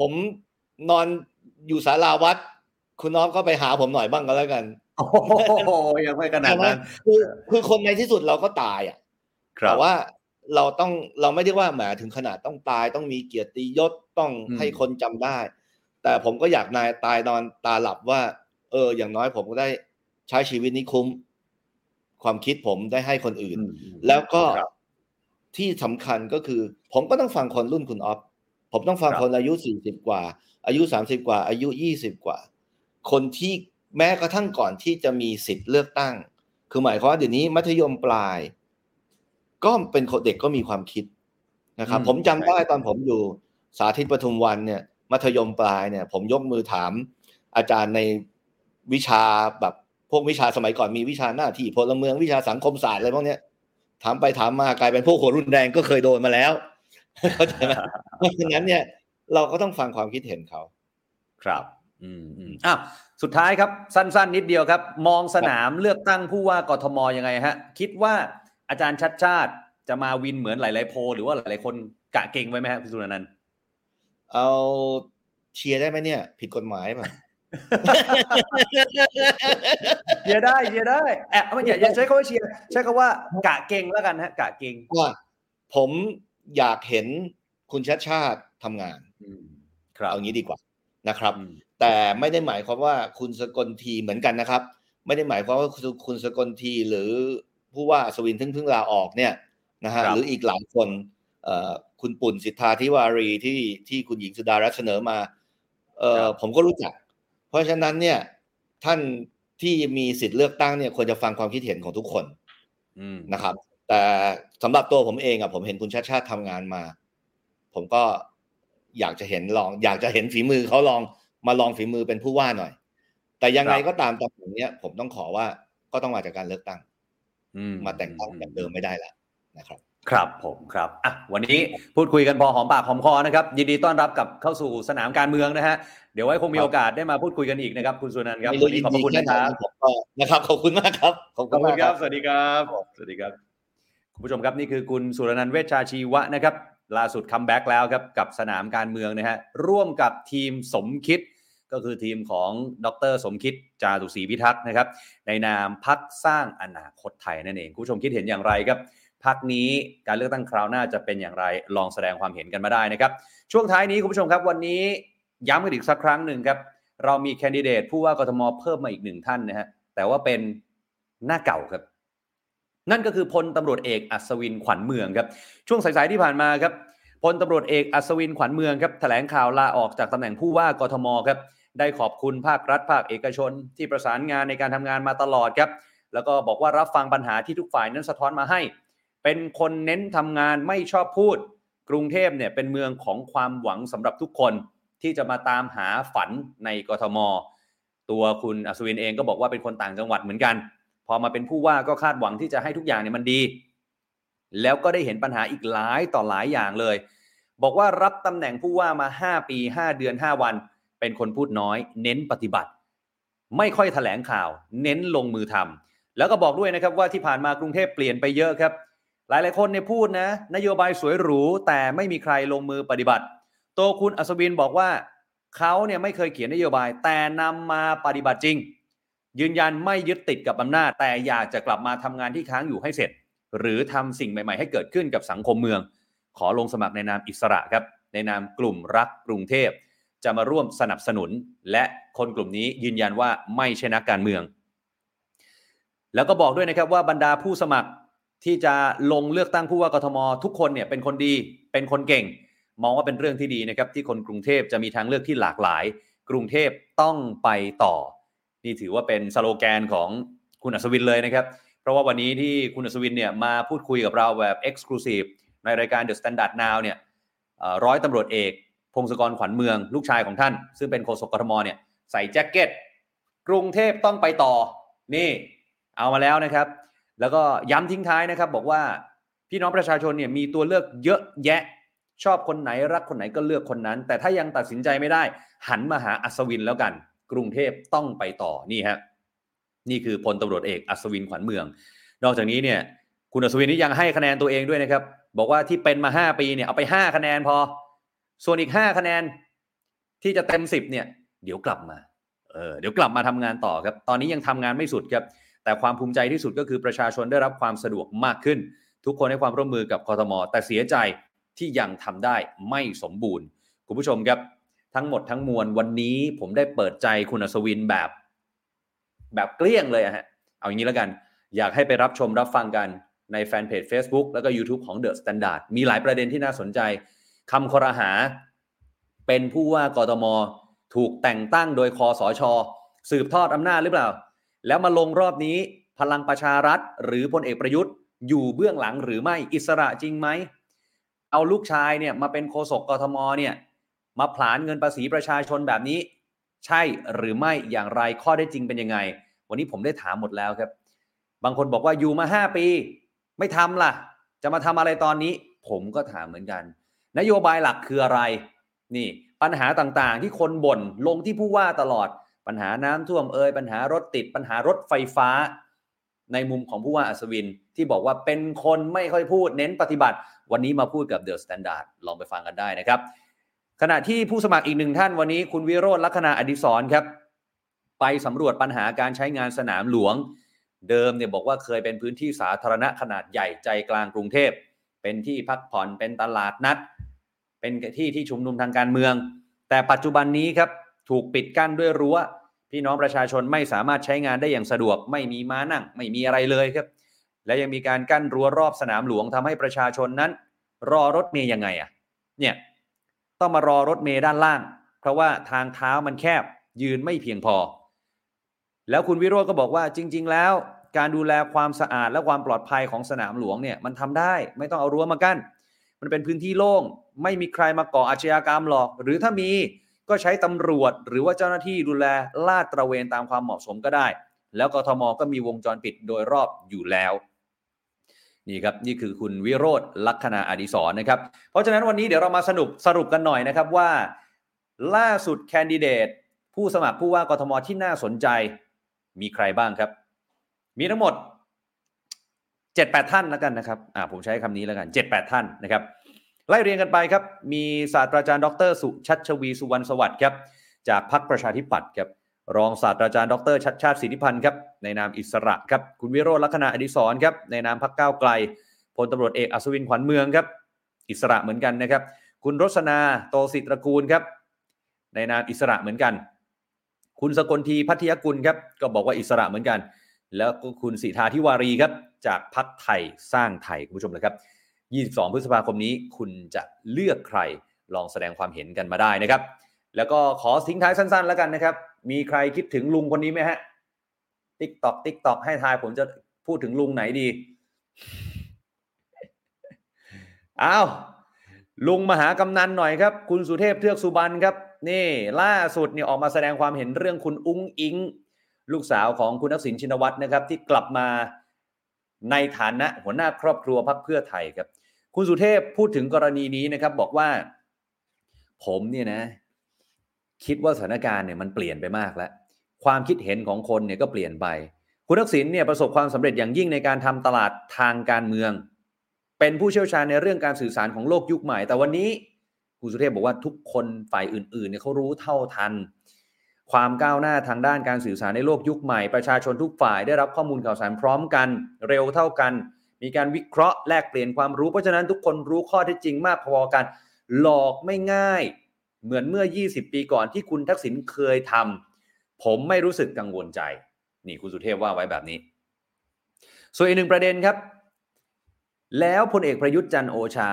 ผมนอนอยู่ศาลาวัด คุณออฟก็ไปหาผมหน่อยบ้างก็แล้วกัน โอ้โหยังไม่ขนาดใช่ไหมนั้นคือคือคนในที่สุดเราก็ตายอะครัแต่บว่าเราต้องเราไม่ได้ว่าแหมถึงขนาดต้องตาย ต้องมีเกียรติยศต้องอืมให้คนจำได้ แต่ผมก็อยากนายตายนอนตาหลับว่า เออ อย่างน้อยผมก็ได้ใช้ชีวิตนี้คุ้ม ความคิดผมได้ให้คนอื่น แล้วก็ครับที่สำคัญก็คือ ผมก็ต้องฟังคนรุ่นคุณออฟ ผมต้องฟังครับคนอายุสี่สิบกว่า อายุสามสิบกว่า อายุยี่สิบกว่า คนที่แม้กระทั่งก่อนที่จะมีสิทธิ์เลือกตั้ง คือหมายความว่าเดี๋ยวนี้มัธยมปลาย ก็เป็นคนเด็กก็มีความคิดนะครับอืมผมจำได้ใช่ตอนผมอยู่สาธิตปทุมวันเนี่ย มัธยมปลายเนี่ย ผมยกมือถามอาจารย์ในวิชาแบบพวกวิชาสมัยก่อนมีวิชาหน้าที่พลเมืองวิชาสังคมศาสตร์อะไรพวกเนี้ยถามไปถามมากลายเป็นพวกหัวรุนแรงก็เคยโดนมาแล้ว เข้าใจไหมเพราะฉะนั้นเนี่ย เราก็ต้องฟังความคิดเห็นเขา ครับ อืมอืมอ้าวสุดท้ายครับ สั้น ๆ นิดเดียวครับ มองสนามเลือกตั้งผู้ว่ากทมยังไงฮะ คิดว่าอาจารย์ชัดชาติจะมาวินเหมือนหลาย ๆ โพลหรือว่าหลาย ๆ คนกะเก่งไว้ไหมฮะพี่สุนันท์เอาเชียร์ได้ไหมเนี่ย ผิดกฎหมายป่ะเชียร์ได้เชียร์ได้แอบไม่อย่าอย่าใช้คำว่าเชียร์ใช้คำว่ากะเก่งแล้วกันฮะ กะเก่งว่าผม อยากเห็นคุณชาติชาติทำงานอืมครับเอางี้ดีกว่านะครับอืมแต่ไม่ได้หมายความว่าคุณสกลทีเหมือนกันนะครับ ไม่ได้หมายความว่าคุณคุณสกลทีหรือผู้ว่าสวินทึ่งเพิ่งลาออกเนี่ยนะฮะครับหรืออีกหลายคนเอ่อคุณปุ่นสิทธาธิวารีที่ที่คุณหญิงสุดารัตน์เสนอมาเอ่อผมก็รู้จัก เพราะฉะนั้นเนี่ยท่านที่มีสิทธิ์เลือกตั้งเนี่ยควรจะฟังความคิดเห็นของทุกคนอืมนะครับ แต่สำหรับตัวผมเองอะผมเห็นคุณชาติชาติทำงานมา ผมก็อยากจะเห็นลอง อยากจะเห็นฝีมือเขาลองมาลองฝีมือเป็นผู้ว่าหน่อย แต่ยังไงครับก็ตามตำแหน่งเนี้ย ผมต้องขอว่าก็ต้องมาจากการเลือกตั้งอืมาแต่งตั้งแบบเดิมไม่ได้แล้วนะครับ ครับผมครับอะวันนี้พูดคุยกันพอหอมปากหอมคอนะครับ ยินดีต้อนรับกลับเข้าสู่สนามการเมืองนะฮะเดี๋ยวไว้คงมีครับโอกาสได้มาพูดคุยกันอีกนะครับ คุณสุนันท์ครับไม่วัรู้นนี้ยินขอบพดีระคุณแค่นะไหคนรับผมก็นะครับขอบคุณมากครับขอบขคุอบณคุมาณกคครัรับบสวัสดีครับ สวัสดีครับ คุณผู้ชมครับนี่คือคุณสุรนันท์เวชชาชีวะนะครับล่าสุด comeback แล้วครับกับสนามการเมืองนะฮะร่วมกับทีมสมคิด ก็คือทีมของดรสมคิดจาตุศรีพิทักษ์นะครับในนามพรรคสร้างอนาคตไทยนั่นเองคุณผู้ชมคิดเห็นอย่างไรครับพรรคนี้การเลือกตั้งคราวหน้าจะเป็นอย่างไรลองแสดงความเห็นกันมาได้นะครับ ช่วงท้ายนี้คุณผู้ชมครับวันนี้ย้ำกันอีกสักครั้งหนึ่งครับเรามีแคนดิเดตผู้ว่ากทมเพิ่มมาอีกหนึ่งท่านนะฮะแต่ว่าเป็นหน้าเก่าครับ นั่นก็คือพลตำรวจเอกอัศวินขวัญเมืองครับช่วงสายๆที่ผ่านมาครับพลตำรวจเอกอัศวินขวัญเมืองครับแถลงข่าวลาออกจากตำแหน่งผู้ว่ากทมครับได้ขอบคุณภาครัฐภาคเอกชน ที่ประสานงานในการทำงานมาตลอดครับแล้วก็บอกว่ารับฟังปัญหาที่ทุกฝ่ายนั้นสะท้อนมาให้ เป็นคนเน้นทำงานไม่ชอบพูด กรุงเทพเนี่ยเป็นเมืองของความหวังสำหรับทุกคนที่จะมาตามหาฝันในกทม ตัวคุณอัศวินเองก็บอกว่าเป็นคนต่างจังหวัดเหมือนกัน พอมาเป็นผู้ว่าก็คาดหวังที่จะให้ทุกอย่างเนี่ยมันดี แล้วก็ได้เห็นปัญหาอีกหลายต่อหลายอย่างเลย บอกว่ารับตำแหน่งผู้ว่ามา 5 ปี 5 เดือน 5 วัน เป็นคนพูดน้อย เน้นปฏิบัติ ไม่ค่อยแถลงข่าว เน้นลงมือทำแล้วก็บอกด้วยนะครับว่าที่ผ่านมากรุงเทพเปลี่ยนไปเยอะครับ หลายๆคนเนี่ยพูดนะ นโยบายสวยหรูแต่ไม่มีใครลงมือปฏิบัติ ตัวคุณอัศวินบอกว่าเขาเนี่ยไม่เคยเขียนนโยบายแต่นำมาปฏิบัติจริง ยืนยันไม่ยึดติดกับอำนาจ แต่อยากจะกลับมาทำงานที่ค้างอยู่ให้เสร็จ หรือทำสิ่งใหม่ๆ ให้เกิดขึ้นกับสังคมเมือง ขอลงสมัครในนามอิสระครับ ในนามกลุ่มรักกรุงเทพ จะมาร่วมสนับสนุน และคนกลุ่มนี้ยืนยันว่าไม่ใช่นักการเมือง แล้วก็บอกด้วยนะครับว่าบรรดาผู้สมัครที่จะลงเลือกตั้งผู้ว่ากทม ทุกคนเนี่ยเป็นคนดีเป็นคนเก่ง มองว่าเป็นเรื่องที่ดีนะครับที่คนกรุงเทพจะมีทางเลือกที่หลากหลาย กรุงเทพต้องไปต่อ นี่ถือว่าเป็นสโลแกนของคุณอัศวินเลยนะครับ เพราะว่าวันนี้ที่คุณอัศวินเนี่ยมาพูดคุยกับเราแบบ Exclusive ในรายการ The Standard Now เนี่ยร้อยตำรวจเอก พงศกรขวัญเมืองลูกชายของท่าน ซึ่งเป็นโฆษกกทมเนี่ยใส่แจ็คเก็ต กรุงเทพต้องไปต่อ นี่เอามาแล้วนะครับ แล้วก็ย้ำทิ้งท้ายนะครับ บอกว่าพี่น้องประชาชนเนี่ยมีตัวเลือกเยอะแยะชอบคนไหนรักคนไหนก็เลือกคนนั้น แต่ถ้ายังตัดสินใจไม่ได้ หันมาหาอัศวินแล้วกัน กรุงเทพต้องไปต่อนี่ฮะนี่คือพลตำรวจเอกอัศวินขวัญเมือง นอกจากนี้เนี่ยคุณอัศวินนี่ยังให้คะแนนตัวเองด้วยนะครับ บอกว่าที่เป็นมา 5 ปีเนี่ยเอาไป 5 คะแนนพอ ส่วนอีก 5 คะแนนที่จะเต็ม 10เนี่ยเดี๋ยวกลับมาเออเดี๋ยวกลับมาทำงานต่อครับ ตอนนี้ยังทำงานไม่สุดครับ แต่ความภูมิใจที่สุดก็คือประชาชนได้รับความสะดวกมากขึ้น ทุกคนให้ความร่วมมือกับกทมแต่เสียใจที่ยังทำได้ไม่สมบูรณ์ คุณผู้ชมครับ ทั้งหมดทั้งมวลวันนี้ผมได้เปิดใจคุณอัศวินแบบ แบบเกลี้ยงเลยอะฮะ เอาอย่างนี้แล้วกัน อยากให้ไปรับชมรับฟังกันในแฟนเพจ Facebook แล้วก็ YouTube ของ The Standard มีหลายประเด็นที่น่าสนใจคำคอรหา เป็นผู้ว่ากทม ถูกแต่งตั้งโดยคอสชสืบทอดอำนาจหรือเปล่า แล้วมาลงรอบนี้พลังประชารัฐ หรือพลเอกประยุทธ์ อยู่เบื้องหลังหรือไม่อิสระจริงไหม เอาลูกชายเนี่ยมาเป็นโฆษกกทมเนี่ย มาผลาญเงินภาษีประชาชนแบบนี้ ใช่หรือไม่อย่างไรข้อได้จริงเป็นยังไง วันนี้ผมได้ถามหมดแล้วครับ บางคนบอกว่าอยู่มา 5 ปี ไม่ทำล่ะ จะมาทำอะไรตอนนี้ ผมก็ถามเหมือนกัน นโยบายหลักคืออะไร นี่ปัญหาต่างๆ ที่คนบ่นลงที่ผู้ว่าตลอด ปัญหาน้ำท่วมเอ่ยปัญหารถติด ปัญหารถไฟฟ้า ในมุมของผู้ว่าอัศวินที่บอกว่าเป็นคนไม่ค่อยพูดเน้นปฏิบัติ วันนี้มาพูดกับ THE STANDARD ลองไปฟังกันได้นะครับ ขณะที่ผู้สมัครอีกหนึ่งท่านวันนี้คุณวิโรจน์ลักขณาอดิศรครับ ไปสำรวจปัญหาการใช้งานสนามหลวง เดิมเนี่ยบอกว่าเคยเป็นพื้นที่สาธารณะขนาดใหญ่ใจกลางกรุงเทพ เป็นที่พักผ่อนเป็นตลาดนัด เป็นที่ที่ชุมนุมทางการเมือง แต่ปัจจุบันนี้ครับถูกปิดกั้นด้วยรั้วพี่น้องประชาชนไม่สามารถใช้งานได้อย่างสะดวก ไม่มีม้านั่ง ไม่มีอะไรเลยครับ และยังมีการกั้นรั้วรอบสนามหลวงทำให้ประชาชนนั้น รอรถเมย์ยังไงอะเนี่ย ต้องมารอรถเมย์ด้านล่าง เพราะว่าทางเท้ามันแคบยืนไม่เพียงพอ แล้วคุณวิโรจน์ก็บอกว่าจริง ๆ แล้วการดูแลความสะอาดและความปลอดภัยของสนามหลวงเนี่ยมันทำได้ไม่ต้องเอารั้วมากั้น มันเป็นพื้นที่โล่ง ไม่มีใครมาก่ออาชญากรรมหรอก หรือถ้ามีก็ใช้ตำรวจ หรือว่าเจ้าหน้าที่ดูแลลาดตระเวนตามความเหมาะสมก็ได้ แล้วกทมก็มีวงจรปิดโดยรอบอยู่แล้ว นี่ครับนี่คือคุณวิโรธลักษณะอดิศรนะครับ เพราะฉะนั้นวันนี้เดี๋ยวเรามาสรุปสรุปกันหน่อยนะครับว่า ล่าสุดแคนดิเดต ผู้สมัครผู้ว่ากทมที่น่าสนใจมีใครบ้างครับ มีทั้งหมด 7-8 ท่านแล้วกันนะครับอ่าผมใช้คำนี้แล้วกัน 7-8 ท่านนะครับไล่เรียงกันไปครับ มีศาสตราจารย์ดร สุชัชวีสุวรรณสวัสดิ์ครับ จากพรรคประชาธิปัตย์ครับ รองศาสตราจารย์ดรชัดชาติสิทธิพันธ์ครับในนามอิสระครับคุณวิโรจน์ลักษณะอดิศรครับในนามพรรคก้าวไกลพลตำรวจเอกอัศวินขวัญเมืองครับอิสระเหมือนกันนะครับ คุณรสนาโตสิตตระกูลครับ ในนามอิสระเหมือนกัน คุณสกลธีภัททิยกุลครับก็บอกว่าอิสระเหมือนกัน แล้วก็คุณศิธาทิวารีครับจากพรรคไทยสร้างไทยคุณผู้ชมนะครับ 22 พฤษภาคมนี้คุณจะเลือกใครลองแสดงความเห็นกันมาได้นะครับ แล้วก็ขอทิ้งท้ายสั้น ๆ แล้วกันนะครับ มีใครคิดถึงลุงคนนี้ไหมฮะ tick tock tick tock ให้ทายผมจะพูดถึงลุงไหนดีอ้าวลุงมหากำนันหน่อยครับ คุณสุเทพเทือกสุบรรณครับ นี่ ล่าสุดเนี่ยออกมาแสดงความเห็นเรื่องคุณอุ้งอิง ลูกสาวของคุณทักษิณชินวัตรนะครับ ที่กลับมาในฐานะหัวหน้าครอบครัวพรรคเพื่อไทยครับ คุณสุเทพพูดถึงกรณีนี้นะครับ บอกว่า ผมเนี่ยนะ คิดว่าสถานการณ์เนี่ยมันเปลี่ยนไปมากแล้ว ความคิดเห็นของคนเนี่ยก็เปลี่ยนไป คุณทักษิณเนี่ยประสบความสำเร็จอย่างยิ่งในการทำตลาดทางการเมือง เป็นผู้เชี่ยวชาญในเรื่องการสื่อสารของโลกยุคใหม่ แต่วันนี้คุณสุเทพบอกว่าทุกคนฝ่ายอื่นๆเนี่ยเขารู้เท่าทัน ความก้าวหน้าทางด้านการสื่อสารในโลกยุคใหม่ ประชาชนทุกฝ่ายได้รับข้อมูลข่าวสารพร้อมกัน เร็วเท่ากัน มีการวิเคราะห์แลกเปลี่ยนความรู้เพราะฉะนั้นทุกคนรู้ข้อเท็จจริงมากพอกัน หลอกไม่ง่าย เหมือนเมื่อ 20 ปีก่อนที่คุณทักษิณเคยทำผมไม่รู้สึกกังวลใจ นี่คุณสุเทพว่าไว้แบบนี้ ส่วนอีกหนึ่งประเด็นครับ แล้วพลเอกประยุทธ์จันโอชา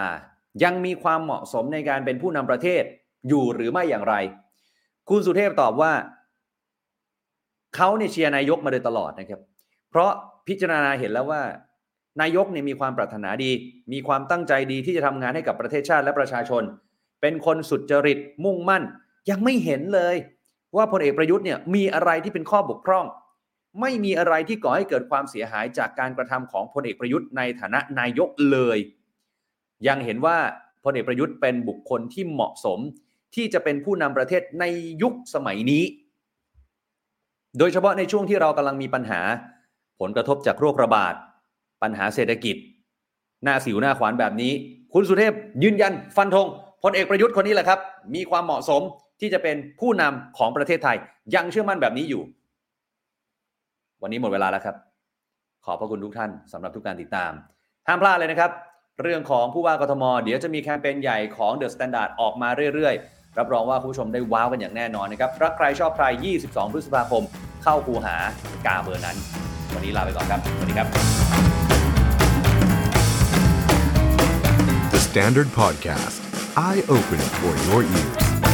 ยังมีความเหมาะสมในการเป็นผู้นำประเทศอยู่หรือไม่อย่างไร คุณสุเทพตอบว่าเขาเนี่ยเชียร์นายกมาโดยตลอดนะครับ เพราะพิจารณาเห็นแล้วว่า นายกเนี่ยมีความปรารถนาดี มีความตั้งใจดีที่จะทำงานให้กับประเทศชาติและประชาชน เป็นคนสุดจริตมุ่งมั่น ยังไม่เห็นเลย ว่าพลเอกประยุทธ์เนี่ยมีอะไรที่เป็นข้อบกพร่อง ไม่มีอะไรที่ก่อให้เกิดความเสียหายจากการกระทำของพลเอกประยุทธ์ในฐานะนายกเลย ยังเห็นว่าพลเอกประยุทธ์เป็นบุคคลที่เหมาะสมที่จะเป็นผู้นำประเทศในยุคสมัยนี้ โดยเฉพาะในช่วงที่เรากำลังมีปัญหา ผลกระทบจากโรคระบาด ปัญหาเศรษฐกิจ หน้าสิวหน้าขวานแบบนี้ คุณสุเทพยืนยันฟันธง พลเอกประยุทธ์คนนี้แหละครับ มีความเหมาะสมที่จะเป็นผู้นำของประเทศไทย ยังเชื่อมั่นแบบนี้อยู่ วันนี้หมดเวลาแล้วครับ ขอบพระคุณทุกท่านสำหรับทุกการติดตาม ห้ามพลาดเลยนะครับ เรื่องของผู้ว่ากทม เดี๋ยวจะมีแคมเปญใหญ่ของ The Standard ออกมาเรื่อยๆ รับรองว่าคุณผู้ชมได้ว้าวกันอย่างแน่นอนนะครับ รักใครชอบใคร 22 พฤษภาคม เข้าคูหากาเบอร์นั้น วันนี้ลาไปก่อนครับ สวัสดีครับ The Standard Podcast, eye opening for your ears.